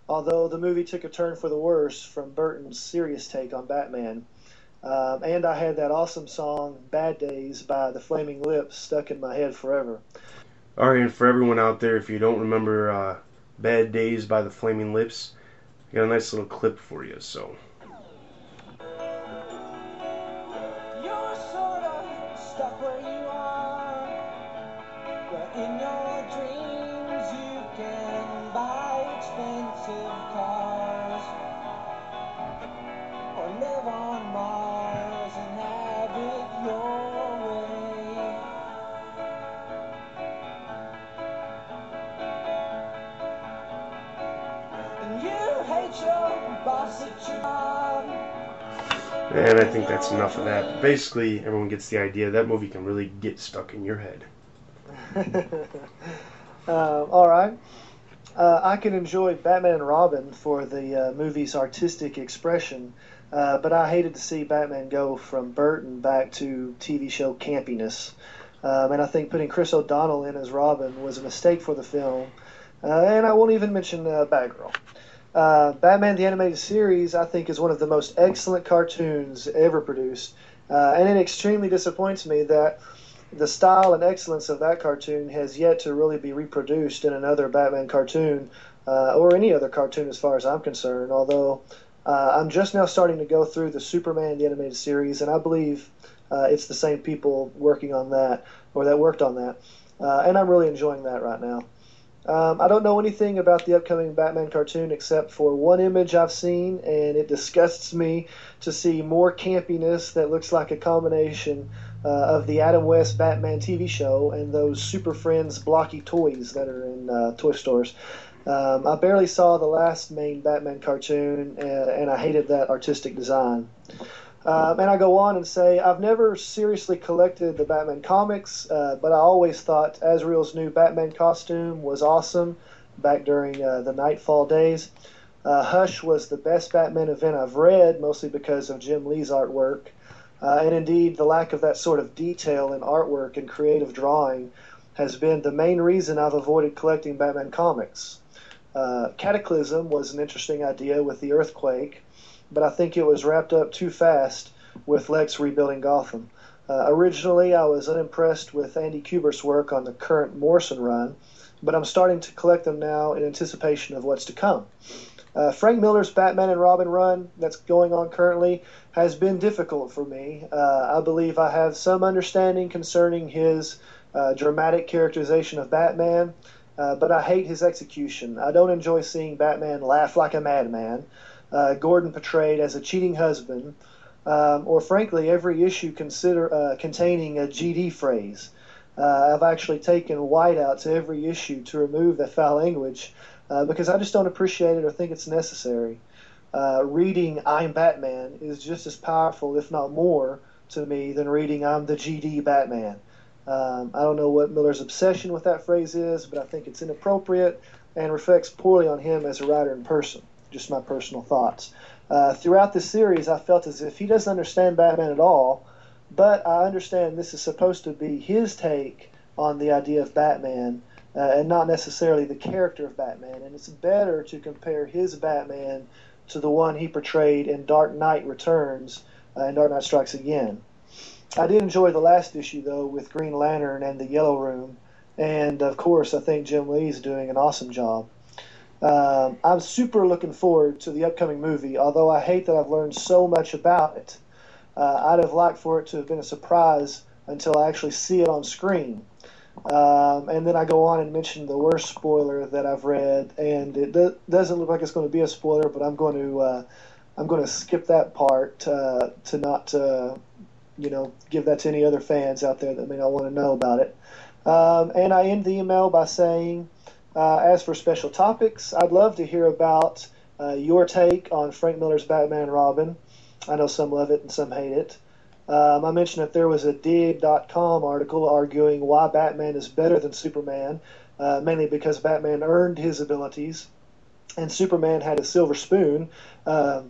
although the movie took a turn for the worse from Burton's serious take on Batman. Um, and I had that awesome song "Bad Days" by the Flaming Lips stuck in my head forever. All right, and for everyone out there, if you don't remember uh, "Bad Days" by the Flaming Lips, I got a nice little clip for you. So. And have it your way And you hate your boss it's true I think that's enough of that. Basically, everyone gets the idea. That movie can really get stuck in your head. Uh, all right. Uh, I can enjoy Batman and Robin for the uh, movie's artistic expression, uh, but I hated to see Batman go from Burton back to TV show campiness. Um, and I think putting Chris O'Donnell in as Robin was a mistake for the film. Uh, and I won't even mention uh, Batgirl. Batman the Animated Series, I think, is one of the most excellent cartoons ever produced. And it extremely disappoints me that the style and excellence of that cartoon has yet to really be reproduced in another Batman cartoon uh, or any other cartoon as far as I'm concerned. Although uh, I'm just now starting to go through the Superman the Animated Series, and I believe uh, it's the same people working on that or that worked on that. Uh, and I'm really enjoying that right now. Um, I don't know anything about the upcoming Batman cartoon except for one image I've seen, and it disgusts me to see more campiness that looks like a combination uh, of the Adam West Batman TV show and those Super Friends blocky toys that are in uh, toy stores. Um, I barely saw the last main Batman cartoon, and, and I hated that artistic design. Um, and I go on and say, I've never seriously collected the Batman comics, uh, but I always thought Azrael's new Batman costume was awesome back during uh, the Nightfall days. Uh, Hush was the best Batman event I've read, mostly because of Jim Lee's artwork. Uh, and indeed, the lack of that sort of detail in artwork and creative drawing has been the main reason I've avoided collecting Batman comics. Uh, Cataclysm was an interesting idea with the earthquake but I think it was wrapped up too fast with Lex rebuilding Gotham. Uh, originally, I was unimpressed with Andy Kubert's work on the current Morrison run, but I'm starting to collect them now in anticipation of what's to come. Uh, Frank Miller's Batman and Robin run that's going on currently has been difficult for me. Uh, I believe I have some understanding concerning his uh, dramatic characterization of Batman, uh, but I hate his execution. I don't enjoy seeing Batman laugh like a madman, uh, Gordon portrayed as a cheating husband, um, or frankly, every issue consider uh, containing a GD phrase. I've actually taken white out to every issue to remove the foul language uh, because I just don't appreciate it or think it's necessary. Uh, reading I'm Batman is just as powerful, if not more, to me than reading I'm the GD Batman. Um, I don't know what Miller's obsession with that phrase is, but I think it's inappropriate and reflects poorly on him as a writer in person. Just my personal thoughts. Uh, throughout this series, I felt as if he doesn't understand Batman at all, but I understand this is supposed to be his take on the idea of Batman uh, and not necessarily the character of Batman. And it's better to compare his Batman to the one he portrayed in Dark Knight Returns uh, and Dark Knight Strikes Again. I did enjoy the last issue though with Green Lantern and the Yellow Room, and of course I think Jim Lee is doing an awesome job. Um, I'm super looking forward to the upcoming movie, although I hate that I've learned so much about it. Uh, I'd have liked for it to have been a surprise until I actually see it on screen. Um, and then I go on and mention the worst spoiler that I've read, and it do- doesn't look like it's going to be a spoiler, but I'm going to uh, I'm going to skip that part uh, to not uh, you know give that to any other fans out there that may not want to know about it. Um, and I end the email by saying, uh, as for special topics, I'd love to hear about uh, your take on Frank Miller's Batman and Robin. I know some love it and some hate it. Um, I mentioned that there was a Digg.com article arguing why Batman is better than Superman, uh, mainly because Batman earned his abilities and Superman had a silver spoon, uh,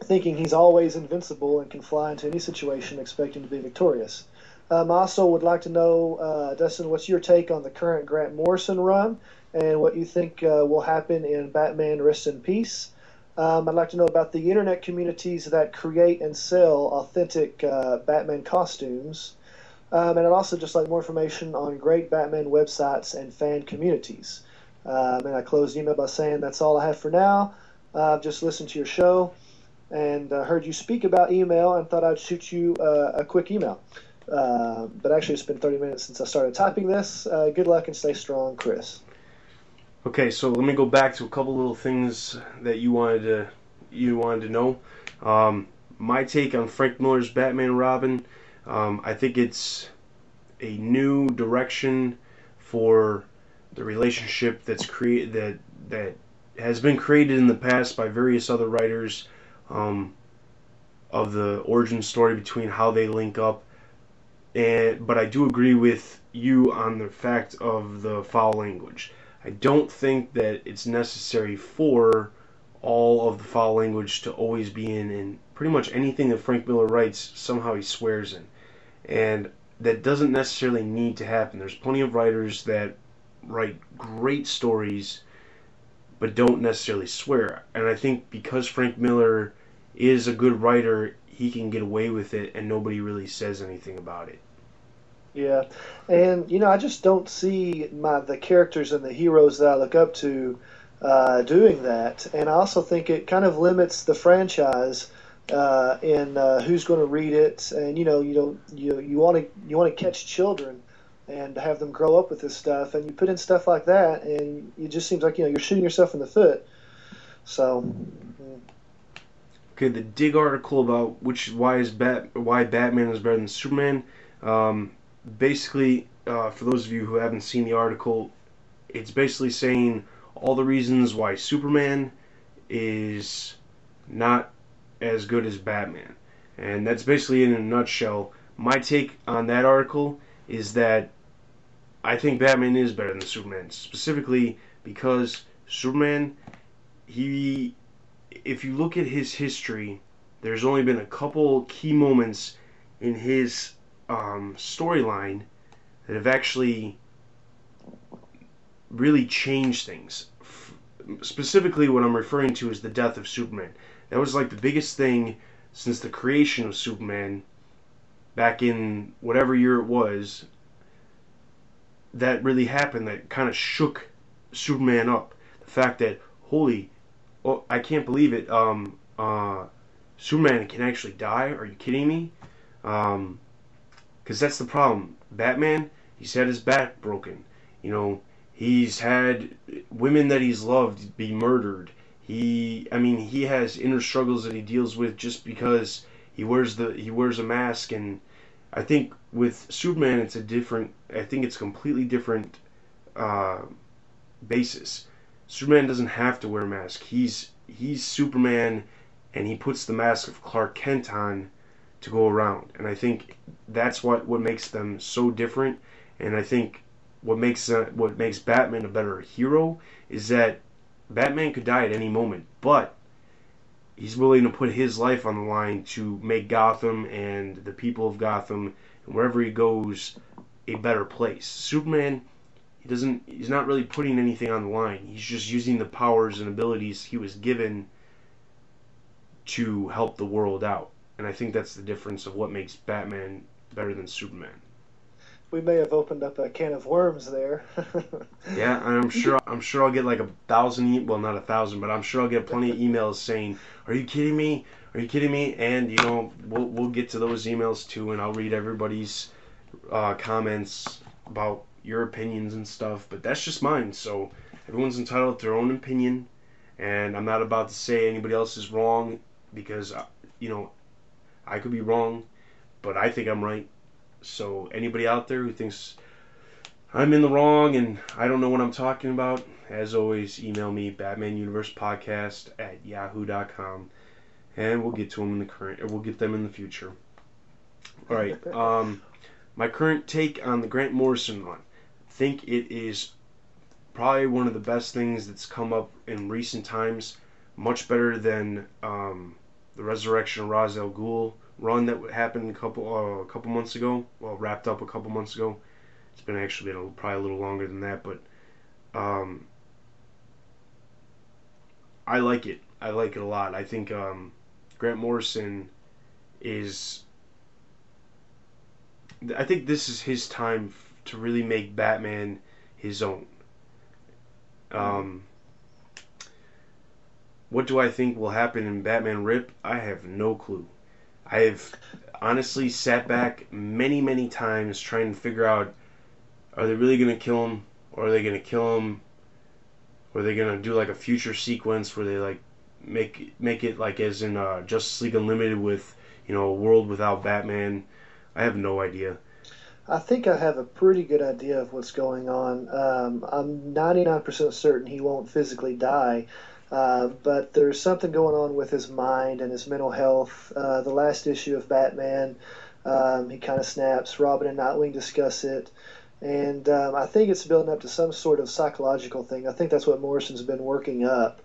thinking he's always invincible and can fly into any situation expecting to be victorious. Um, I also would like to know, uh, Dustin, what's your take on the current Grant Morrison run and what you think uh, will happen in Batman Rest in Peace? Um, I'd like to know about the internet communities that create and sell authentic uh, Batman costumes. Um, and I'd also just like more information on great Batman websites and fan communities. Um, and I close the email by saying that's all I have for now. Uh, I've just listened to your show and uh, heard you speak about email and thought I'd shoot you uh, a quick email. Uh, but actually, it's been 30 minutes since I started typing this. Uh, good luck and stay strong, Chris. Okay, so let me go back to a couple little things that you wanted to you wanted to know. Um, my take on Frank Miller's Batman Robin. Um, I think it's a new direction for the relationship that's created that that has been created in the past by various other writers um, of the origin story between how they link up. And but I do agree with you on the fact of the foul language. I don't think that it's necessary for all of the foul language to always be in in pretty much anything that Frank Miller writes somehow he swears in. And that doesn't necessarily need to happen. There's plenty of writers that write great stories but don't necessarily swear. And I think because Frank Miller is a good writer, he can get away with it and nobody really says anything about it. Yeah, and you know, I just don't see my the characters and the heroes that I look up to uh, doing that, and I also think it kind of limits the franchise uh, in uh, who's going to read it, and you know, you don't you you want to you want to catch children and have them grow up with this stuff, and you put in stuff like that, and it just seems like you know you're shooting yourself in the foot. So. Okay, the Digg article about which why is Bat why Batman is better than Superman. Um, basically, uh, for those of you who haven't seen the article, it's basically saying all the reasons why Superman is not as good as Batman. And that's basically in a nutshell. My take on that article is that I think Batman is better than Superman, specifically because Superman, he, if you look at his history, there's only been a couple key moments in his um, storyline that have actually really changed things. F- specifically, what I'm referring to is the death of Superman. That was like the biggest thing since the creation of Superman back in whatever year it was that really happened that kind of shook Superman up. The fact that, holy, oh, I can't believe it, um, uh, Superman can actually die? Are you kidding me? Um, because that's the problem. Batman, he's had his back broken. You know, He's had women that he's loved be murdered. He, I mean, he has inner struggles that he deals with just because he wears the he wears a mask, and I think with Superman it's a different. I think it's completely different uh, basis. Superman doesn't have to wear a mask. He's he's Superman, and he puts the mask of Clark Kent on to go around, and I think that's what what makes them so different. And I think what makes uh, what makes Batman a better hero is that Batman could die at any moment, but he's willing to put his life on the line to make Gotham and the people of Gotham and wherever he goes a better place. Superman, he doesn't he's not really putting anything on the line. He's just using the powers and abilities he was given to help the world out. And I think that's the difference of what makes Batman better than Superman we may have opened up a can of worms there. yeah, I'm sure. I'm sure I'll get like a thousand. E- well, not a thousand, but I'm sure I'll get plenty of emails saying, "Are you kidding me? Are you kidding me?" And you know, we'll we'll get to those emails too, and I'll read everybody's uh, comments about your opinions and stuff. But that's just mine. So everyone's entitled to their own opinion, and I'm not about to say anybody else is wrong because uh, you know I could be wrong, but I think I'm right so anybody out there who thinks I'm in the wrong and I don't know what I'm talking about, as always, email me batmanuniversepodcast at yahoo.com and we'll get to them in the current or we'll get them in the future. All right. Um, my current take on the Grant Morrison run. I think it is probably one of the best things that's come up in recent times. Much better than um, the resurrection of Ra's al Ghul run that happened a couple uh, a couple months ago. Well, wrapped up a couple months ago. It's been actually been a, probably a little longer than that, but um, I like it. I like it a lot. I think um, Grant Morrison is. I think this is his time to really make Batman his own. Um, what do I think will happen in Batman Rip? I have no clue. I've honestly sat back many, many times trying to figure out are they really going to kill him? Or are they going to kill him? Are they going to do like a future sequence where they like make make it like as in uh, Justice League Unlimited with you know a world without Batman? I have no idea. I think I have a pretty good idea of what's going on. Um, I'm 99% certain he won't physically die. Uh, but there's something going on with his mind and his mental health. Uh, the last issue of Batman, um, he kind of snaps. Robin and Nightwing discuss it. And um, I think it's building up to some sort of psychological thing. I think that's what Morrison's been working up.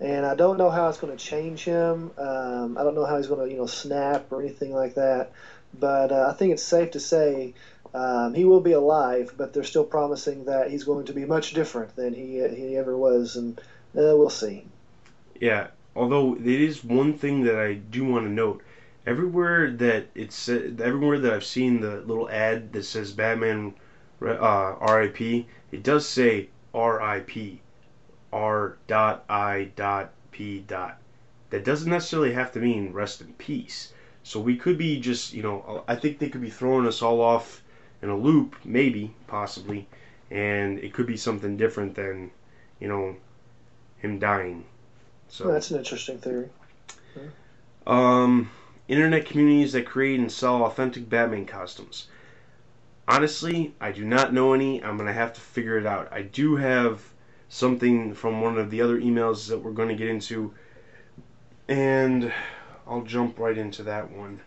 And I don't know how it's going to change him. Um, I don't know how he's going to, you know, snap or anything like that. But uh, I think it's safe to say um, he will be alive, but they're still promising that he's going to be much different than he he ever was. And uh, we'll see. Yeah, although it is one thing that I do want to note. Everywhere that it's everywhere that I've seen the little ad that says Batman uh, R.I.P. It does say R.I.P. R. Dot I. Dot P. Dot. That doesn't necessarily have to mean rest in peace. So we could be just you know I think they could be throwing us all off in a loop, maybe, possibly, and it could be something different than you know him dying. So well, that's an interesting theory. Um, internet communities that create and sell authentic Batman costumes. Honestly, I do not know any. I'm gonna have to figure it out. I do have something from one of the other emails that we're going to get into, and I'll jump right into that one.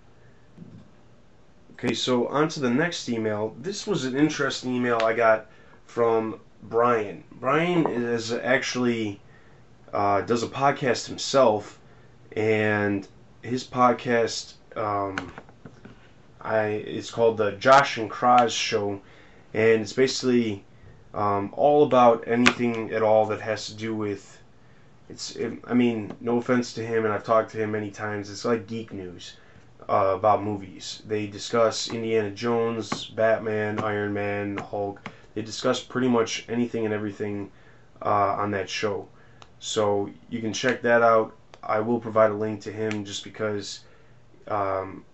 Okay, so on to the next email. This was an interesting email I got from Brian. Brian is actually uh, does a podcast himself, and his podcast um, I it's called the Josh and Kraz Show, and it's basically um, all about anything at all that has to do with. It's it, I mean no offense to him, and I've talked to him many times. It's like geek news. Uh, about movies. They discuss Indiana Jones, Batman, Iron Man, Hulk. They discuss pretty much anything and everything uh, on that show. So you can check that out. I will provide a link to him just because um,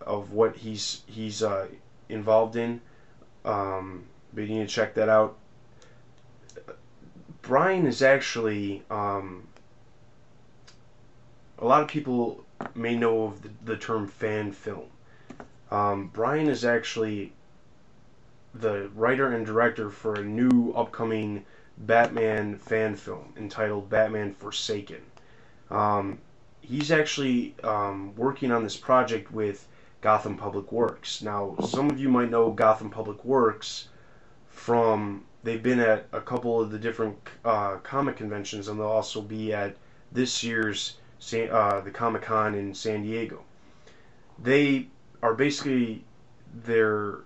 of what he's he's uh, involved in. Um, but you need to check that out. Brian is actually um, a lot of people may know of the, the term fan film. Um, Brian is actually the writer and director for a new upcoming Batman fan film entitled Batman Forsaken. Um, he's actually um, working on this project with Gotham Public Works. Now, some of you might know Gotham Public Works from they've been at a couple of the different uh, comic conventions, and they'll also be at this year's uh, the Comic Con in San Diego. They are basically they're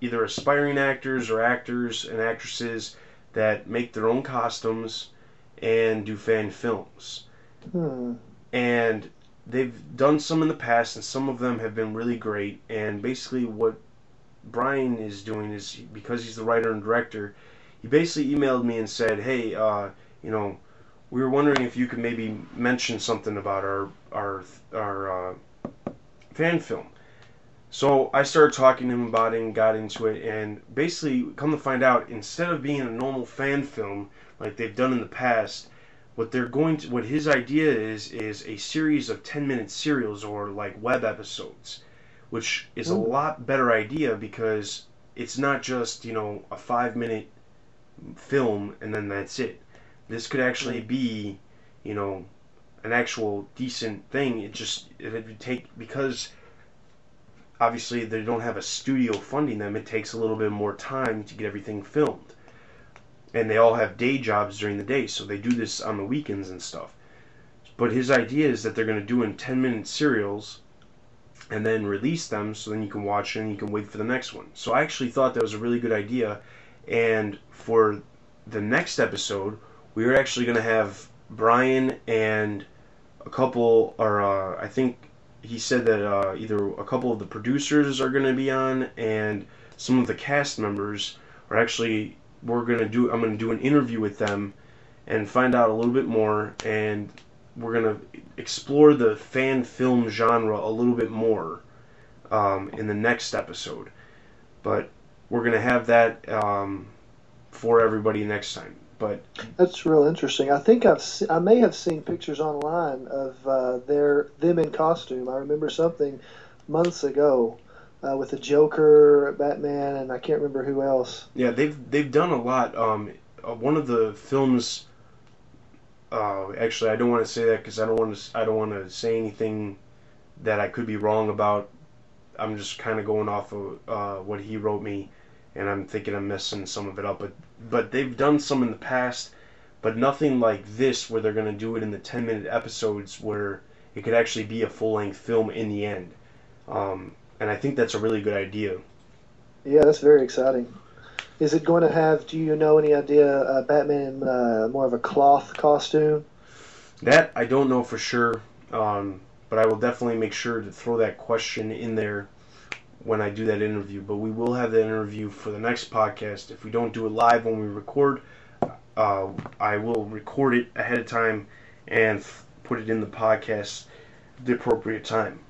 either aspiring actors or actors and actresses that make their own costumes and do fan films. Hmm. And they've done some in the past, and some of them have been really great. And basically, what Brian is doing is because he's the writer and director, he basically emailed me and said, "Hey, uh, you know, we were wondering if you could maybe mention something about our our our uh, fan film." So I started talking to him about it and got into it, and basically, come to find out, instead of being a normal fan film like they've done in the past, what they're going to, what his idea is, is a series of 10 minute serials or like web episodes, which is a lot better idea because it's not just, you know, a five minute film and then that's it. This could actually be, you know, an actual decent thing. It just, it would take, because obviously they don't have a studio funding them, it takes a little bit more time to get everything filmed. And they all have day jobs during the day, so they do this on the weekends and stuff. But his idea is that they're going to do in 10 minute serials and then release them so then you can watch and you can wait for the next one. So I actually thought that was a really good idea. And for the next episode, we are actually going to have Brian and a couple, or uh, I think he said that uh, either a couple of the producers are going to be on and some of the cast members are actually we're going to do I'm going to do an interview with them and find out a little bit more and we're going to explore the fan film genre a little bit more um, in the next episode. But we're going to have that um, for everybody next time but That's real interesting. I think I've se- I may have seen pictures online of uh, their them in costume. I remember something months ago uh, with the Joker, Batman, and I can't remember who else. Yeah, they've they've done a lot. Um, uh, one of the films. Uh, actually, I don't want to say that because I don't want to. I don't want to say anything that I could be wrong about. I'm just kind of going off of uh, what he wrote me, and I'm thinking I'm messing some of it up. But but they've done some in the past, but nothing like this where they're gonna do it in the 10 minute episodes where it could actually be a full length film in the end. Um, and I think that's a really good idea. Yeah, that's very exciting. Is it going to have? Do you know any idea? Uh, Batman in uh, more of a cloth costume? That I don't know for sure, um, but I will definitely make sure to throw that question in there when I do that interview. But we will have that interview for the next podcast. If we don't do it live when we record, uh, I will record it ahead of time and f- put it in the podcast the appropriate time.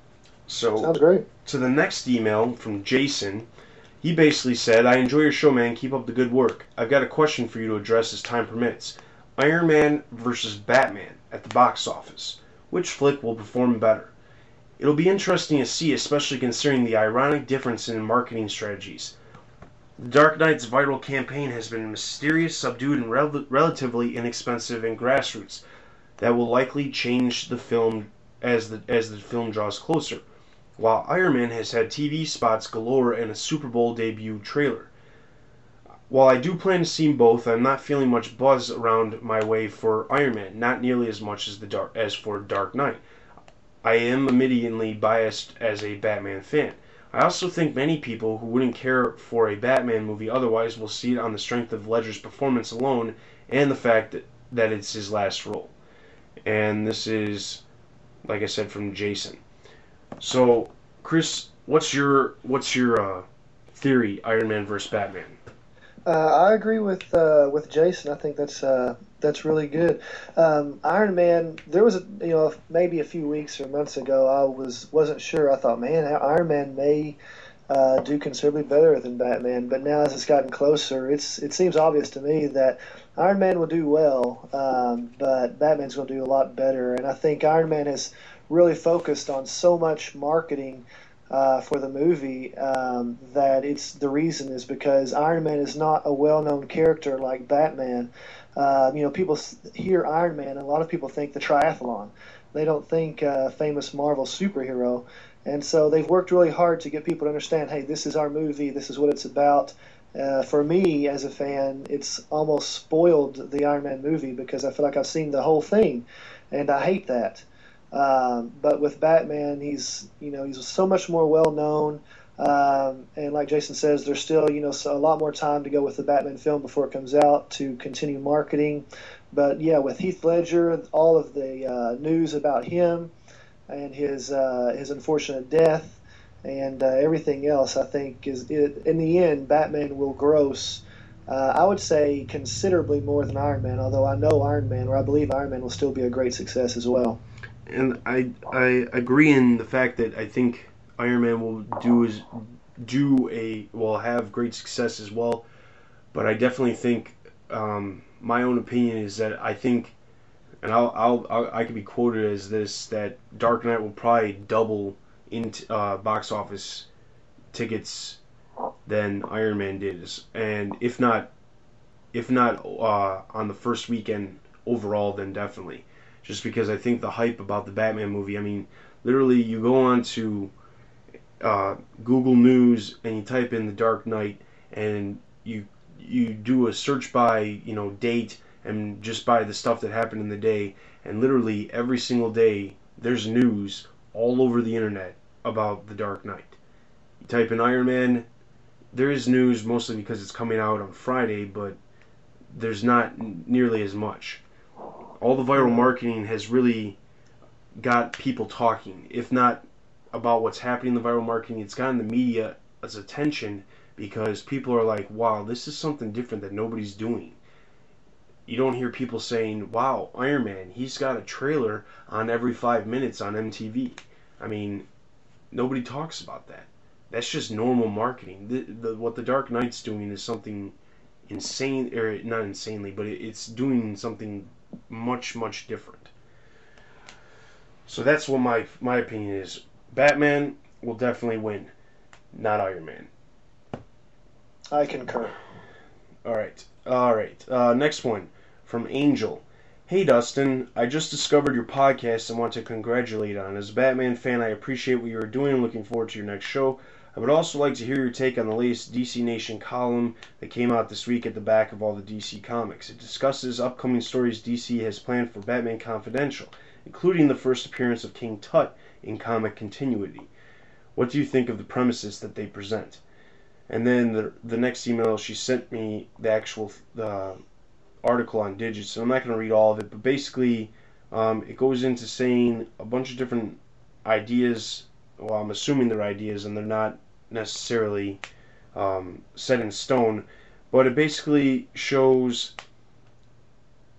So Sounds great. to the next email from Jason. He basically said, I enjoy your show, man. Keep up the good work. I've got a question for you to address as time permits. Iron Man versus Batman at the box office. Which flick will perform better? It'll be interesting to see, especially considering the ironic difference in marketing strategies. The Dark Knight's viral campaign has been mysterious, subdued, and rel- relatively inexpensive and grassroots. That will likely change the film as the as the film draws closer while Iron Man has had TV spots galore and a Super Bowl debut trailer. While I do plan to see both, I'm not feeling much buzz around my way for Iron Man, not nearly as much as the dark as for Dark Knight. I am immediately biased as a Batman fan. I also think many people who wouldn't care for a Batman movie otherwise will see it on the strength of Ledger's performance alone and the fact that, that it's his last role. And this is, like I said, from Jason. So, Chris, what's your what's your uh, theory? Iron Man versus Batman. Uh, I agree with uh, with Jason. I think that's uh, that's really good. Um, Iron Man. There was a you know maybe a few weeks or months ago I was wasn't sure. I thought, man, Iron Man may uh, do considerably better than Batman. But now as it's gotten closer, it's it seems obvious to me that Iron Man will do well, um, but Batman's going to do a lot better. And I think Iron Man has really focused on so much marketing uh, for the movie um, that it's the reason is because Iron Man is not a well-known character like Batman. Uh, you know, people hear Iron Man, and a lot of people think the triathlon. They don't think uh, famous Marvel superhero, and so they've worked really hard to get people to understand. Hey, this is our movie. This is what it's about. Uh, for me as a fan, it's almost spoiled the Iron Man movie because I feel like I've seen the whole thing, and I hate that. Um, but with Batman, he's you know he's so much more well known, um, and like Jason says, there's still you know a lot more time to go with the Batman film before it comes out to continue marketing. But yeah, with Heath Ledger, all of the uh, news about him and his uh, his unfortunate death and uh, everything else, I think is it, in the end, Batman will gross. Uh, I would say considerably more than Iron Man, although I know Iron Man, or I believe Iron Man will still be a great success as well and I I agree in the fact that I think Iron Man will do is do a will have great success as well, but I definitely think um, my own opinion is that I think, and I'll, I'll, I'll I could be quoted as this that Dark Knight will probably double in uh, box office tickets than Iron Man did, and if not, if not uh, on the first weekend overall, then definitely just because I think the hype about the Batman movie. I mean, literally, you go on to uh, Google News and you type in The Dark Knight, and you you do a search by you know date and just by the stuff that happened in the day, and literally every single day there's news all over the internet about The Dark Knight. You type in Iron Man, there is news mostly because it's coming out on Friday, but there's not nearly as much all the viral marketing has really got people talking. If not about what's happening in the viral marketing, it's gotten the media's attention because people are like, wow, this is something different that nobody's doing. You don't hear people saying, wow, Iron Man, he's got a trailer on every five minutes on MTV. I mean, nobody talks about that. That's just normal marketing. The, the, what the Dark Knight's doing is something insane, or not insanely, but it, it's doing something much much different. So that's what my my opinion is. Batman will definitely win, not Iron Man. I concur. All right, all right. Uh, next one from Angel. Hey Dustin, I just discovered your podcast and want to congratulate on. As a Batman fan, I appreciate what you are doing and looking forward to your next show. I would also like to hear your take on the latest DC Nation column that came out this week at the back of all the DC comics. It discusses upcoming stories DC has planned for Batman Confidential, including the first appearance of King Tut in comic continuity. What do you think of the premises that they present? And then the, the next email, she sent me the actual uh, article on digits, so I'm not going to read all of it, but basically um, it goes into saying a bunch of different ideas well, I'm assuming they're ideas and they're not necessarily um, set in stone, but it basically shows.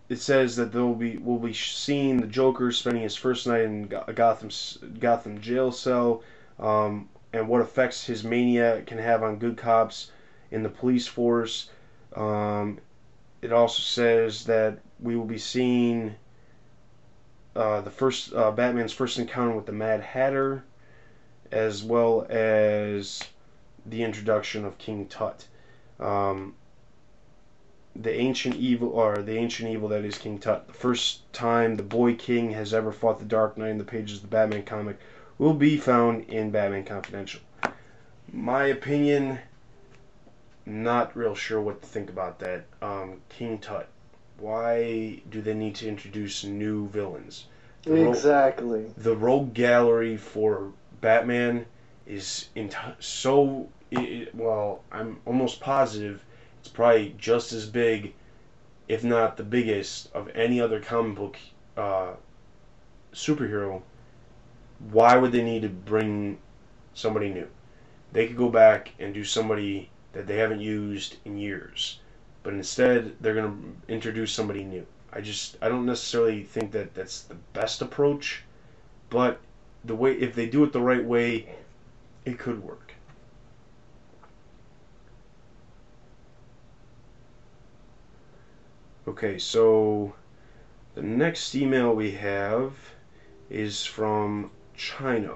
It says that they'll be we'll be seeing the Joker spending his first night in Gotham Gotham jail cell, um, and what effects his mania can have on good cops in the police force. Um, it also says that we will be seeing uh, the first uh, Batman's first encounter with the Mad Hatter as well as the introduction of King Tut. Um, the ancient evil, or the ancient evil that is King Tut. The first time the Boy King has ever fought the Dark Knight in the pages of the Batman comic will be found in Batman Confidential. My opinion, not real sure what to think about that. Um, King Tut. Why do they need to introduce new villains? The exactly. Ro- the rogue gallery for Batman is in t- so it, well. I'm almost positive probably just as big, if not the biggest, of any other comic book uh, superhero. Why would they need to bring somebody new? They could go back and do somebody that they haven't used in years, but instead they're going to introduce somebody new. I just I don't necessarily think that that's the best approach, but the way if they do it the right way, it could work. Okay, so the next email we have is from China.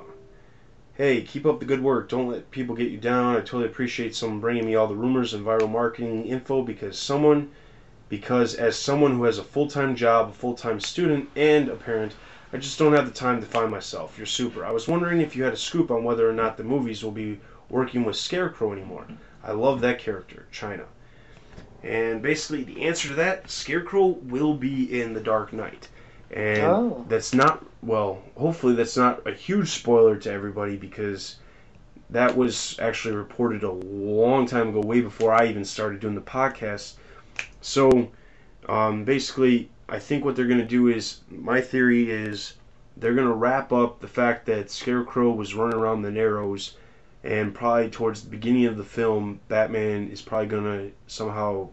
Hey, keep up the good work. Don't let people get you down. I totally appreciate someone bringing me all the rumors and viral marketing info because someone, because as someone who has a full time job, a full time student, and a parent, I just don't have the time to find myself. You're super. I was wondering if you had a scoop on whether or not the movies will be working with Scarecrow anymore. I love that character, China. And basically, the answer to that, Scarecrow will be in The Dark Knight. And Oh. that's not, well, hopefully that's not a huge spoiler to everybody because that was actually reported a long time ago, way before I even started doing the podcast. So, um, basically, I think what they're going to do is, my theory is, they're going to wrap up the fact that Scarecrow was running around the Narrows, and probably towards the beginning of the film, Batman is probably going to somehow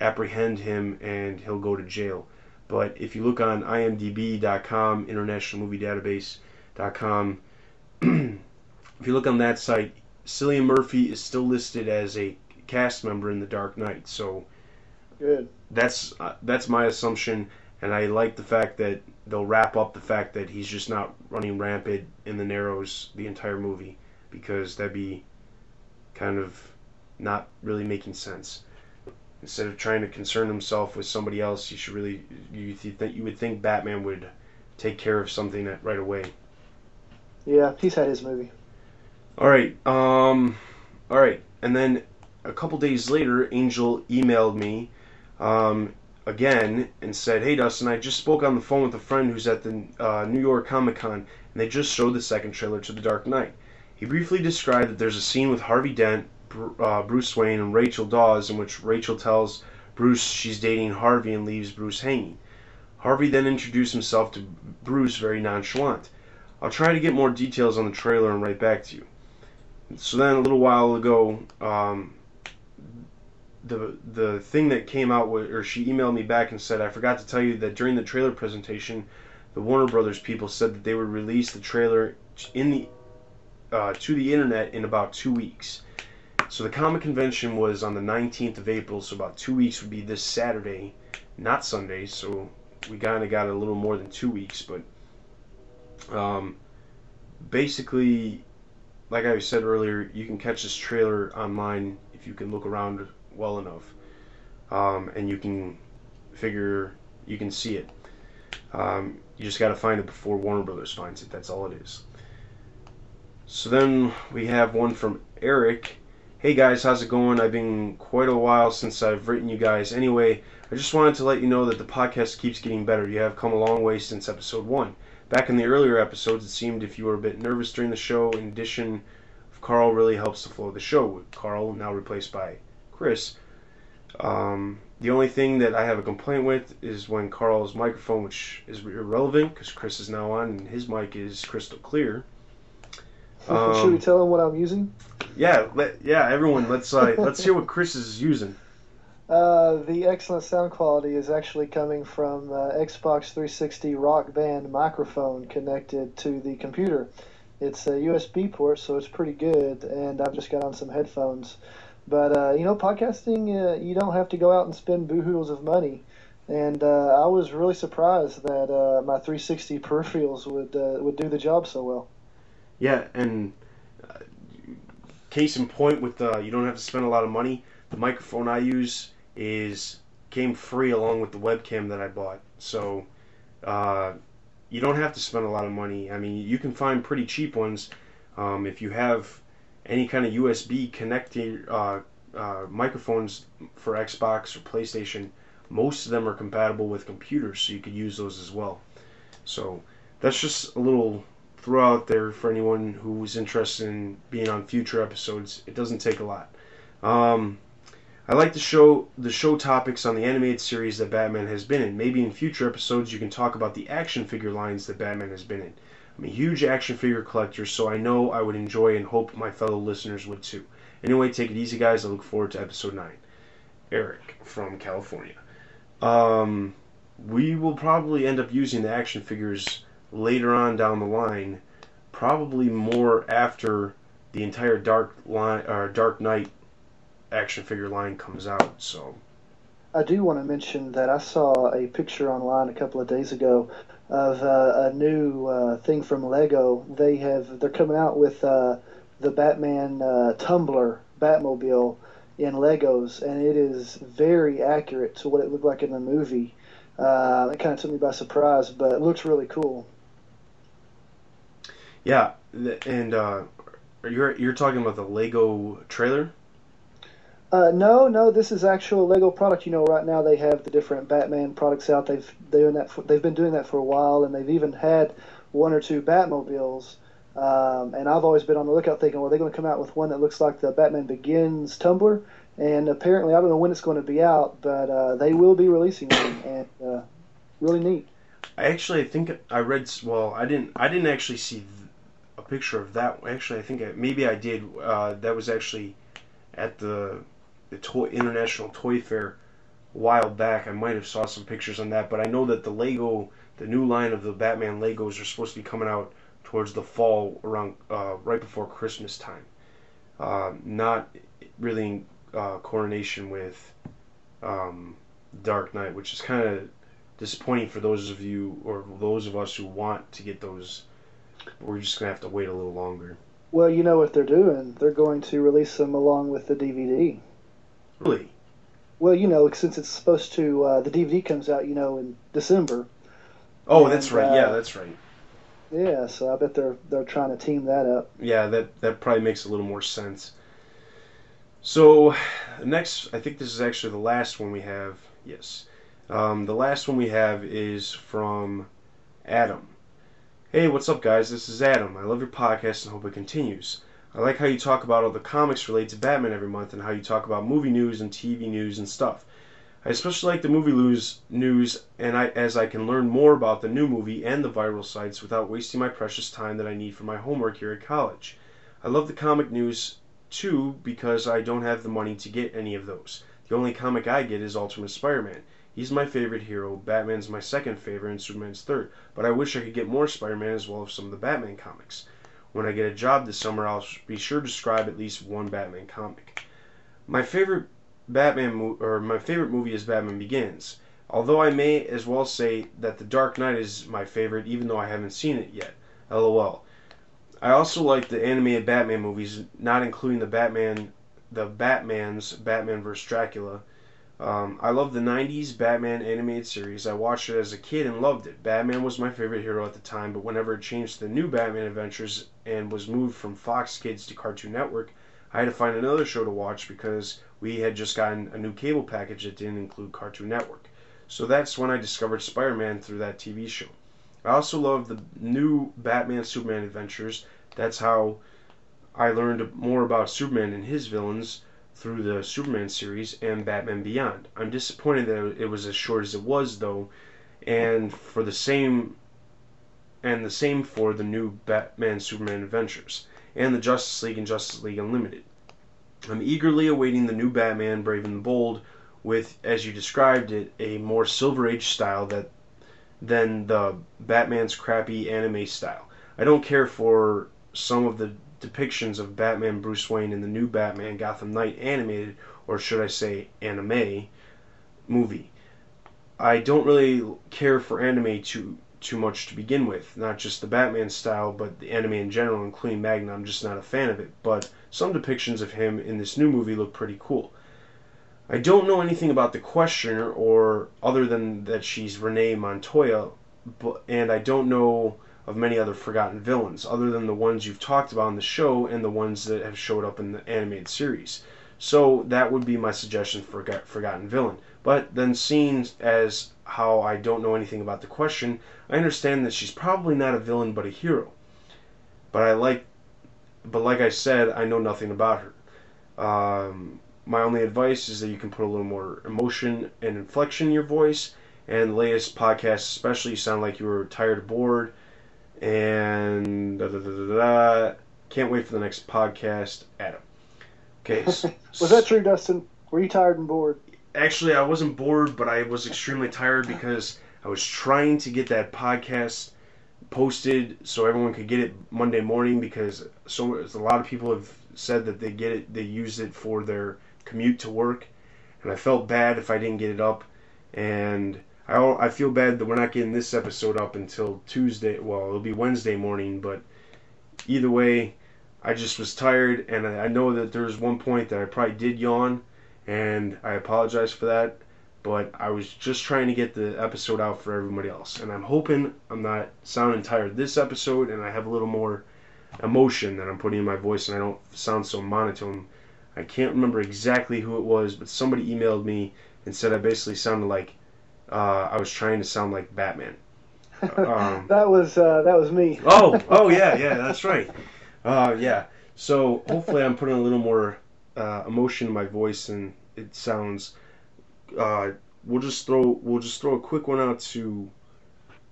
apprehend him and he'll go to jail. But if you look on IMDb.com, International Movie Database.com, if you look on that site, Cillian Murphy is still listed as a cast member in The Dark Knight. So Good. that's uh, that's my assumption, and I like the fact that they'll wrap up the fact that he's just not running rampant in the Narrows the entire movie because that'd be kind of not really making sense. Instead of trying to concern himself with somebody else, you should really you think you would think Batman would take care of something that right away. Yeah, he's had his movie. All right. Um, all right. And then a couple days later, Angel emailed me um, again and said, "Hey, Dustin, I just spoke on the phone with a friend who's at the uh, New York Comic Con, and they just showed the second trailer to The Dark Knight. He briefly described that there's a scene with Harvey Dent, uh, Bruce Wayne, and Rachel Dawes in which Rachel tells Bruce she's dating Harvey and leaves Bruce hanging. Harvey then introduced himself to Bruce very nonchalant. I'll try to get more details on the trailer and write back to you." so then a little while ago, um, the the thing that came out with, or she emailed me back and said, I forgot to tell you that during the trailer presentation, the Warner Brothers people said that they would release the trailer in the uh, to the internet in about two weeks. So the comic convention was on the 19th of April, so about two weeks would be this Saturday, not Sunday. So we kind of got a little more than two weeks, but um, basically like I said earlier, you can catch this trailer online if you can look around well enough, um, and you can figure you can see it. Um, you just got to find it before Warner Brothers finds it. That's all it is. So then we have one from Eric. Hey guys, how's it going? I've been quite a while since I've written you guys. Anyway, I just wanted to let you know that the podcast keeps getting better. You have come a long way since episode one. Back in the earlier episodes, it seemed if you were a bit nervous during the show, in addition, Carl really helps to flow the show. With Carl now replaced by Chris. Um, the only thing that I have a complaint with is when Carl's microphone, which is irrelevant because Chris is now on and his mic is crystal clear. Should we Um, tell him what I'm using? yeah, let, yeah, everyone, let's uh, let's hear what Chris is using. Uh, the excellent sound quality is actually coming from uh, Xbox 360 Rock Band microphone connected to the computer. It's a USB port, so it's pretty good, and I've just got on some headphones. But uh, you know, podcasting, uh, you don't have to go out and spend boohoos of money. And uh, I was really surprised that uh, my 360 peripherals would uh, would do the job so well. Yeah, and uh, case in point, with uh, you don't have to spend a lot of money. The microphone I use is came free along with the webcam that I bought, so uh, you don't have to spend a lot of money. I mean, you can find pretty cheap ones um, if you have any kind of USB connected uh, uh, microphones for Xbox or PlayStation. Most of them are compatible with computers, so you could use those as well. So that's just a little throw out there for anyone who's interested in being on future episodes. It doesn't take a lot. Um, I like the show the show topics on the animated series that Batman has been in. Maybe in future episodes you can talk about the action figure lines that Batman has been in. I'm a huge action figure collector, so I know I would enjoy and hope my fellow listeners would too. Anyway, take it easy, guys. I look forward to episode nine. Eric from California. Um, we will probably end up using the action figures later on down the line, probably more after the entire Dark line or Dark Knight action figure line comes out. So I do want to mention that I saw a picture online a couple of days ago of uh, a new uh, thing from Lego. They have they're coming out with uh, the Batman uh, Tumbler Batmobile in Legos, and it is very accurate to what it looked like in the movie. Uh, it kind of took me by surprise, but it looks really cool. Yeah, and uh, you're you're talking about the Lego trailer. Uh, no, no, this is actual Lego product. You know, right now they have the different Batman products out. They've doing that. For, they've been doing that for a while, and they've even had one or two Batmobiles. Um, and I've always been on the lookout, thinking, well, they're going to come out with one that looks like the Batman Begins tumbler. And apparently, I don't know when it's going to be out, but uh, they will be releasing one, and uh, really neat. I actually think I read. Well, I didn't. I didn't actually see a picture of that. Actually, I think I, maybe I did. Uh, that was actually at the the toy International Toy Fair a while back. I might have saw some pictures on that, but I know that the Lego, the new line of the Batman Legos, are supposed to be coming out towards the fall, around uh, right before Christmas time. Uh, not really in uh, coordination with um, Dark Knight, which is kind of disappointing for those of you or those of us who want to get those. We're just gonna have to wait a little longer. Well, you know what they're doing. They're going to release them along with the DVD. Really? Well, you know, since it's supposed to, uh, the DVD comes out, you know, in December. Oh, And, that's right. Yeah, uh, that's right. Yeah, so I bet they're they're trying to team that up. Yeah, that that probably makes a little more sense. So, next, I think this is actually the last one we have. Yes, um, the last one we have is from Adam. Hey, what's up, guys? This is Adam. I love your podcast and hope it continues. I like how you talk about all the comics related to Batman every month and how you talk about movie news and TV news and stuff. I especially like the movie news, news and I, as I can learn more about the new movie and the viral sites without wasting my precious time that I need for my homework here at college. I love the comic news too because I don't have the money to get any of those. The only comic I get is Ultimate Spider-Man. He's my favorite hero, Batman's my second favorite, and Superman's third. But I wish I could get more Spider-Man as well as some of the Batman comics. When I get a job this summer, I'll be sure to subscribe at least one Batman comic. My favorite Batman mo- or my favorite movie is Batman Begins. Although I may as well say that The Dark Knight is my favorite, even though I haven't seen it yet. LOL. I also like the animated Batman movies, not including the Batman, the Batman's Batman vs Dracula. Um, I love the '90s Batman animated series. I watched it as a kid and loved it. Batman was my favorite hero at the time, but whenever it changed to the new Batman Adventures and was moved from Fox Kids to Cartoon Network, I had to find another show to watch because we had just gotten a new cable package that didn't include Cartoon Network. So that's when I discovered Spider Man through that TV show. I also love the new Batman Superman adventures. That's how I learned more about Superman and his villains through the Superman series and Batman Beyond. I'm disappointed that it was as short as it was though, and for the same and the same for the new Batman Superman adventures and the Justice League and Justice League Unlimited. I'm eagerly awaiting the new Batman Brave and the Bold with as you described it a more silver age style that than the Batman's crappy anime style. I don't care for some of the depictions of Batman Bruce Wayne in the new Batman Gotham Knight animated or should I say anime movie. I don't really care for anime too too much to begin with. Not just the Batman style, but the anime in general, including Magna. I'm just not a fan of it. But some depictions of him in this new movie look pretty cool. I don't know anything about the questioner, or other than that she's Renee Montoya, but, and I don't know of many other forgotten villains, other than the ones you've talked about on the show and the ones that have showed up in the animated series. So that would be my suggestion for Forgot- Forgotten Villain. But then, seeing as how I don't know anything about the question, I understand that she's probably not a villain but a hero. But I like, but like I said, I know nothing about her. Um, my only advice is that you can put a little more emotion and inflection in your voice. And the latest podcast, especially, you sound like you were tired bored. And da, da, da, da, da. can't wait for the next podcast, Adam. Okay. Was that true, Dustin? Were you tired and bored? actually I wasn't bored, but I was extremely tired because I was trying to get that podcast posted so everyone could get it Monday morning because so a lot of people have said that they get it they use it for their commute to work and I felt bad if I didn't get it up, and I I feel bad that we're not getting this episode up until Tuesday. Well, it'll be Wednesday morning, but either way, I just was tired, and I I know that there was one point that I probably did yawn, and I apologize for that. But I was just trying to get the episode out for everybody else, and I'm hoping I'm not sounding tired this episode, and I have a little more emotion that I'm putting in my voice, and I don't sound so monotone. I can't remember exactly who it was, but somebody emailed me and said I basically sounded like uh, I was trying to sound like Batman. Um, that was uh, that was me. oh, oh yeah, yeah, that's right. Uh, yeah. So hopefully I'm putting a little more uh, emotion in my voice and it sounds. Uh, we'll just throw we'll just throw a quick one out to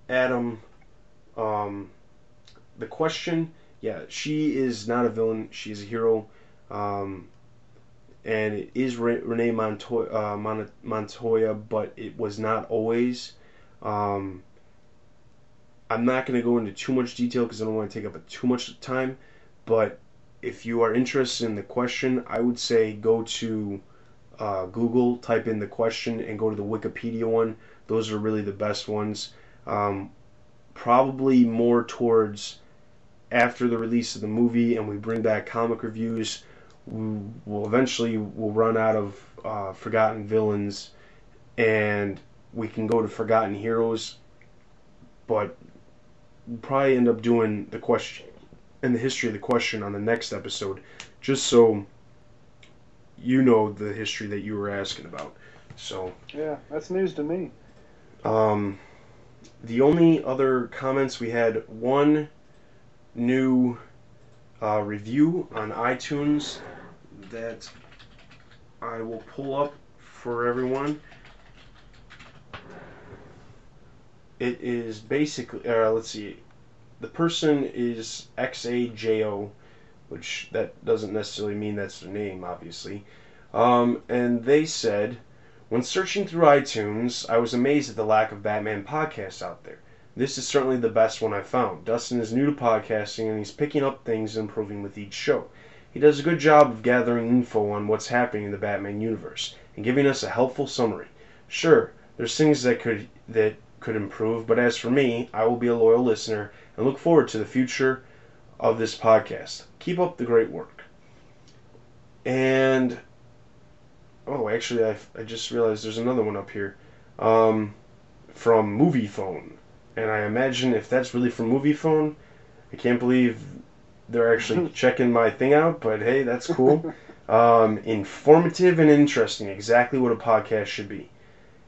Adam. Um, the question, yeah, she is not a villain. She's a hero. Um, and it is Re- Renee Montoya, uh, Mon- Montoya, but it was not always. Um, I'm not going to go into too much detail because I don't want to take up too much time. But if you are interested in the question, I would say go to uh, Google, type in the question, and go to the Wikipedia one. Those are really the best ones. Um, probably more towards after the release of the movie, and we bring back comic reviews. We will eventually we'll run out of uh, forgotten villains, and we can go to forgotten heroes. But we'll probably end up doing the question and the history of the question on the next episode, just so you know the history that you were asking about. So, Yeah, that's news to me. um, the only other comments we had one new uh, review on iTunes that I will pull up for everyone. It is basically, uh, let's see, the person is XAJO, which that doesn't necessarily mean that's their name, obviously. Um, and they said, when searching through iTunes, I was amazed at the lack of Batman podcasts out there. This is certainly the best one I've found. Dustin is new to podcasting and he's picking up things and improving with each show. He does a good job of gathering info on what's happening in the Batman universe and giving us a helpful summary. Sure, there's things that could that could improve, but as for me, I will be a loyal listener and look forward to the future of this podcast. Keep up the great work. And oh, actually, I, I just realized there's another one up here um, from Moviefone, and I imagine if that's really from Moviefone, I can't believe they're actually checking my thing out. But hey, that's cool. um, informative and interesting, exactly what a podcast should be.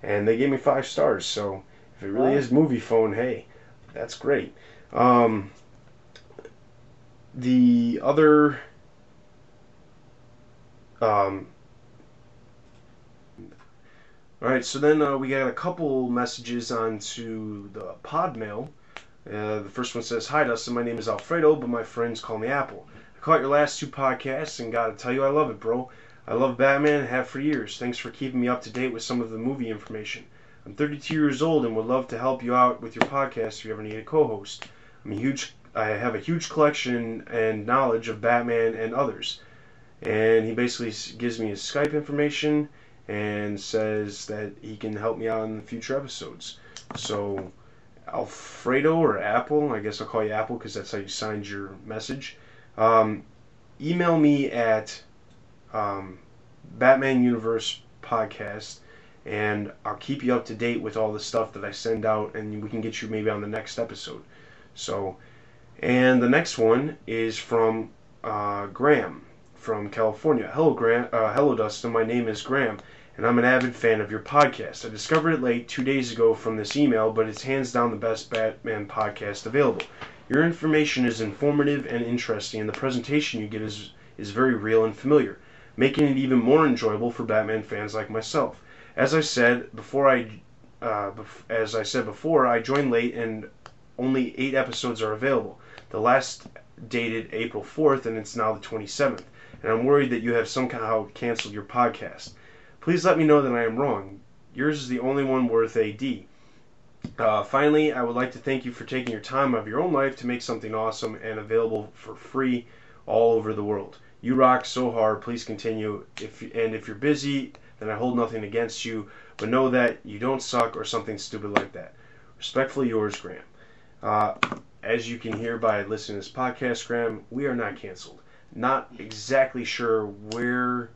And they gave me five stars, so if it really Wow. is Moviefone, hey, that's great. Um, the other um, all right, so then uh, we got a couple messages onto the pod mail. Uh, the first one says, "Hi Dustin, my name is Alfredo, but my friends call me Apple. I caught your last two podcasts and gotta tell you, I love it, bro. I love Batman and have for years. Thanks for keeping me up to date with some of the movie information. I'm 32 years old and would love to help you out with your podcast if you ever need a co-host. I'm a huge, I have a huge collection and knowledge of Batman and others." And he basically gives me his Skype information and says that he can help me out in future episodes. So, Alfredo or Apple, I guess I'll call you Apple because that's how you signed your message. Um, email me at um, Batman Universe Podcast, and I'll keep you up to date with all the stuff that I send out, and we can get you maybe on the next episode. So, and the next one is from uh, Graham from California. Hello, Graham. Uh, hello, Dustin. My name is Graham and I'm an avid fan of your podcast. I discovered it late two days ago from this email, but it's hands down the best Batman podcast available. Your information is informative and interesting, and the presentation you give is, is very real and familiar, making it even more enjoyable for Batman fans like myself. As I said before, I uh, as I said before, I joined late, and only eight episodes are available. The last dated April 4th, and it's now the 27th. And I'm worried that you have somehow canceled your podcast. Please let me know that I am wrong. Yours is the only one worth AD. Uh, finally, I would like to thank you for taking your time out of your own life to make something awesome and available for free all over the world. You rock so hard. Please continue. If and if you're busy, then I hold nothing against you, but know that you don't suck or something stupid like that. Respectfully yours, Graham. Uh, as you can hear by listening to this podcast, Graham, we are not canceled. Not exactly sure where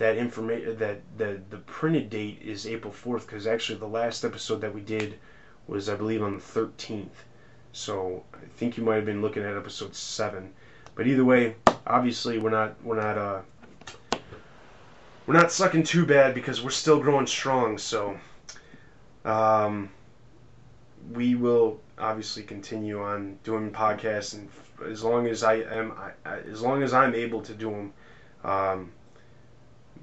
that information that the the printed date is April 4th because actually the last episode that we did was I believe on the 13th. So I think you might have been looking at episode 7. But either way, obviously we're not we're not uh we're not sucking too bad because we're still growing strong. So um we will obviously continue on doing podcasts and as long as I am I, as long as I'm able to do them um,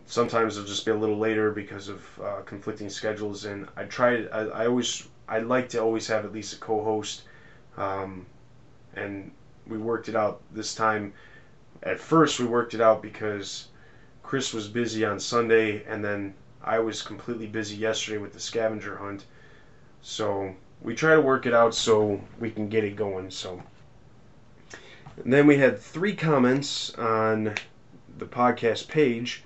sometimes it'll just be a little later because of uh, conflicting schedules and I try I, I always I like to always have at least a co-host um, and we worked it out this time. At first we worked it out because Chris was busy on Sunday and then I was completely busy yesterday with the scavenger hunt. So we try to work it out so we can get it going so. And then we had three comments on the podcast page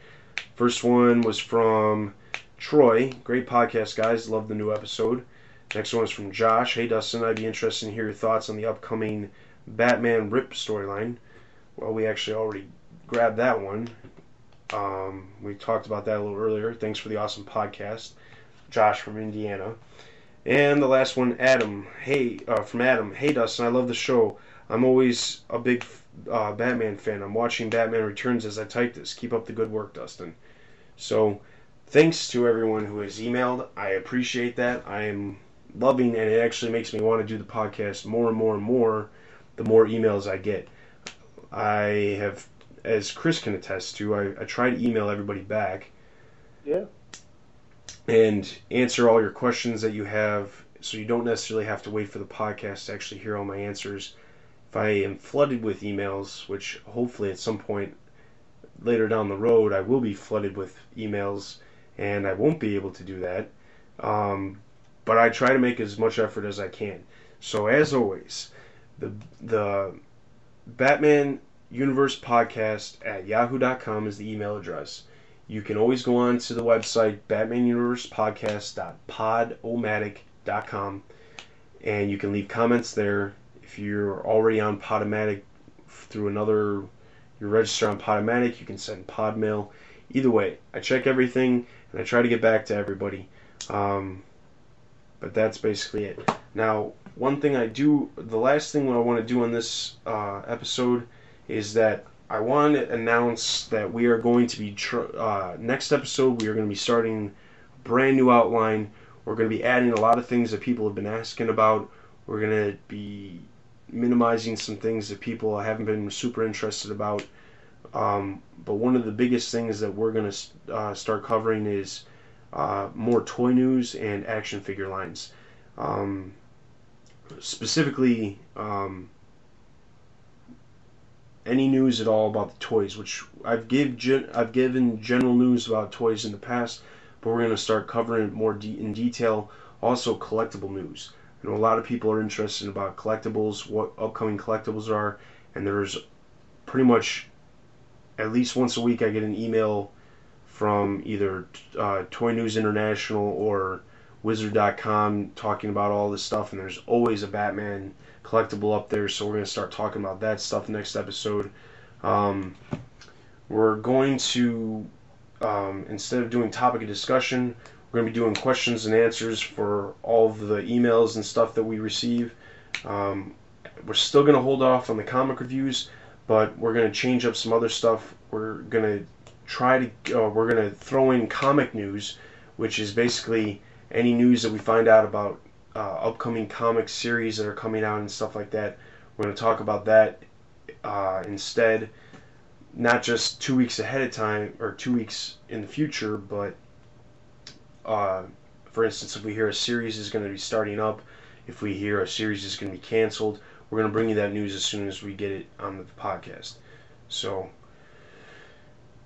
First one was from Troy. Great podcast, guys. Love the new episode. Next one is from Josh. Hey, Dustin, I'd be interested in hear your thoughts on the upcoming Batman Rip storyline. Well, we actually already grabbed that one. Um, we talked about that a little earlier. Thanks for the awesome podcast. Josh from Indiana. And the last one, Adam. Hey, uh, from Adam. Hey, Dustin, I love the show. I'm always a big uh, Batman fan. I'm watching Batman Returns as I type this. Keep up the good work, Dustin. So, thanks to everyone who has emailed. I appreciate that. I am loving, and it actually makes me want to do the podcast more and more and more the more emails I get. I have, as Chris can attest to, I, I try to email everybody back. Yeah. And answer all your questions that you have so you don't necessarily have to wait for the podcast to actually hear all my answers. If I am flooded with emails, which hopefully at some point later down the road, I will be flooded with emails and I won't be able to do that. Um, but I try to make as much effort as I can. So as always, the the Batman Universe podcast at yahoo.com is the email address. You can always go on to the website batmanuniversepodcast.podomatic.com and you can leave comments there. If you're already on Podomatic through another you register on Podomatic, you can send Podmail. Either way, I check everything and I try to get back to everybody. Um, but that's basically it. Now, one thing I do, the last thing I want to do on this uh, episode is that I want to announce that we are going to be, tr- uh, next episode, we are going to be starting a brand new outline. We're going to be adding a lot of things that people have been asking about. We're going to be minimizing some things that people haven't been super interested about. Um, but one of the biggest things that we're going to uh, start covering is uh, more toy news and action figure lines. Um, specifically, um, any news at all about the toys, which I've give gen- I've given general news about toys in the past, but we're going to start covering it more de- in detail. Also, collectible news. You know, a lot of people are interested about collectibles, what upcoming collectibles are, and there's pretty much at least once a week I get an email from either uh, Toy News International or Wizard.com talking about all this stuff, and there's always a Batman collectible up there, so we're going to start talking about that stuff next episode. Um, we're going to, um, instead of doing topic of discussion, we're going to be doing questions and answers for all the emails and stuff that we receive. Um, we're still going to hold off on the comic reviews, but we're going to change up some other stuff. We're going to try to, uh, we're going to throw in comic news, which is basically any news that we find out about uh, upcoming comic series that are coming out and stuff like that. We're going to talk about that uh, instead, not just two weeks ahead of time or two weeks in the future, but uh, for instance, if we hear a series is going to be starting up, if we hear a series is going to be canceled, we're going to bring you that news as soon as we get it on the podcast. So,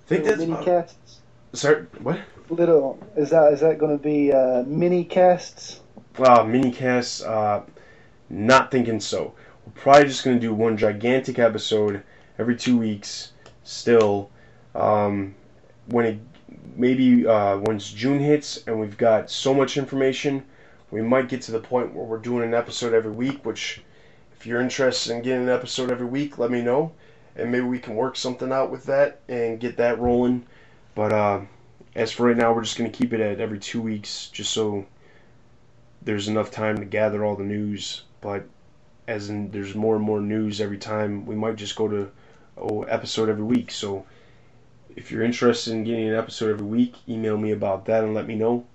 I think Little that's mini casts. sorry. What? Little is that is that going to be uh, mini casts? Wow, mini casts. Uh, not thinking so. We're probably just going to do one gigantic episode every two weeks. Still, um, when it maybe uh, once June hits and we've got so much information, we might get to the point where we're doing an episode every week. Which, if you're interested in getting an episode every week, let me know, and maybe we can work something out with that and get that rolling. But uh, as for right now, we're just gonna keep it at every two weeks, just so there's enough time to gather all the news. But as in, there's more and more news every time. We might just go to oh, episode every week. So if you're interested in getting an episode every week, email me about that and let me know.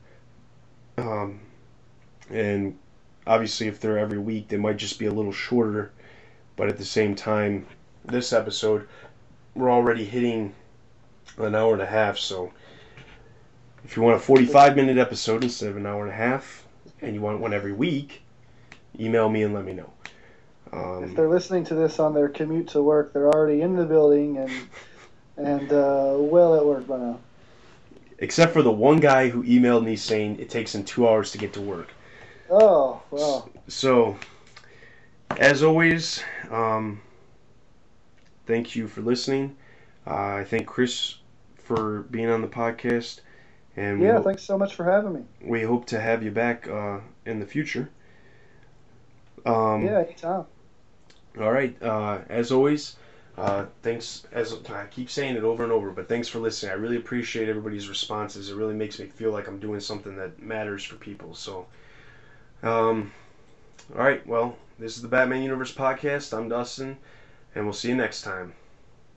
Um, and obviously, if they're every week, they might just be a little shorter. But at the same time, this episode, we're already hitting an hour and a half. So if you want a 45 minute episode instead of an hour and a half, and you want one every week, email me and let me know. Um, if they're listening to this on their commute to work, they're already in the building and and uh, well at work by now. Except for the one guy who emailed me saying it takes him two hours to get to work. Oh well. So, as always, um, thank you for listening. Uh, I thank Chris for being on the podcast, and yeah, we, thanks so much for having me. we hope to have you back uh, in the future. Um, yeah, anytime. All right. Uh, as always, uh, thanks. As I keep saying it over and over, but thanks for listening. I really appreciate everybody's responses. It really makes me feel like I'm doing something that matters for people. So, um, all right. Well, this is the Batman Universe podcast. I'm Dustin, and we'll see you next time.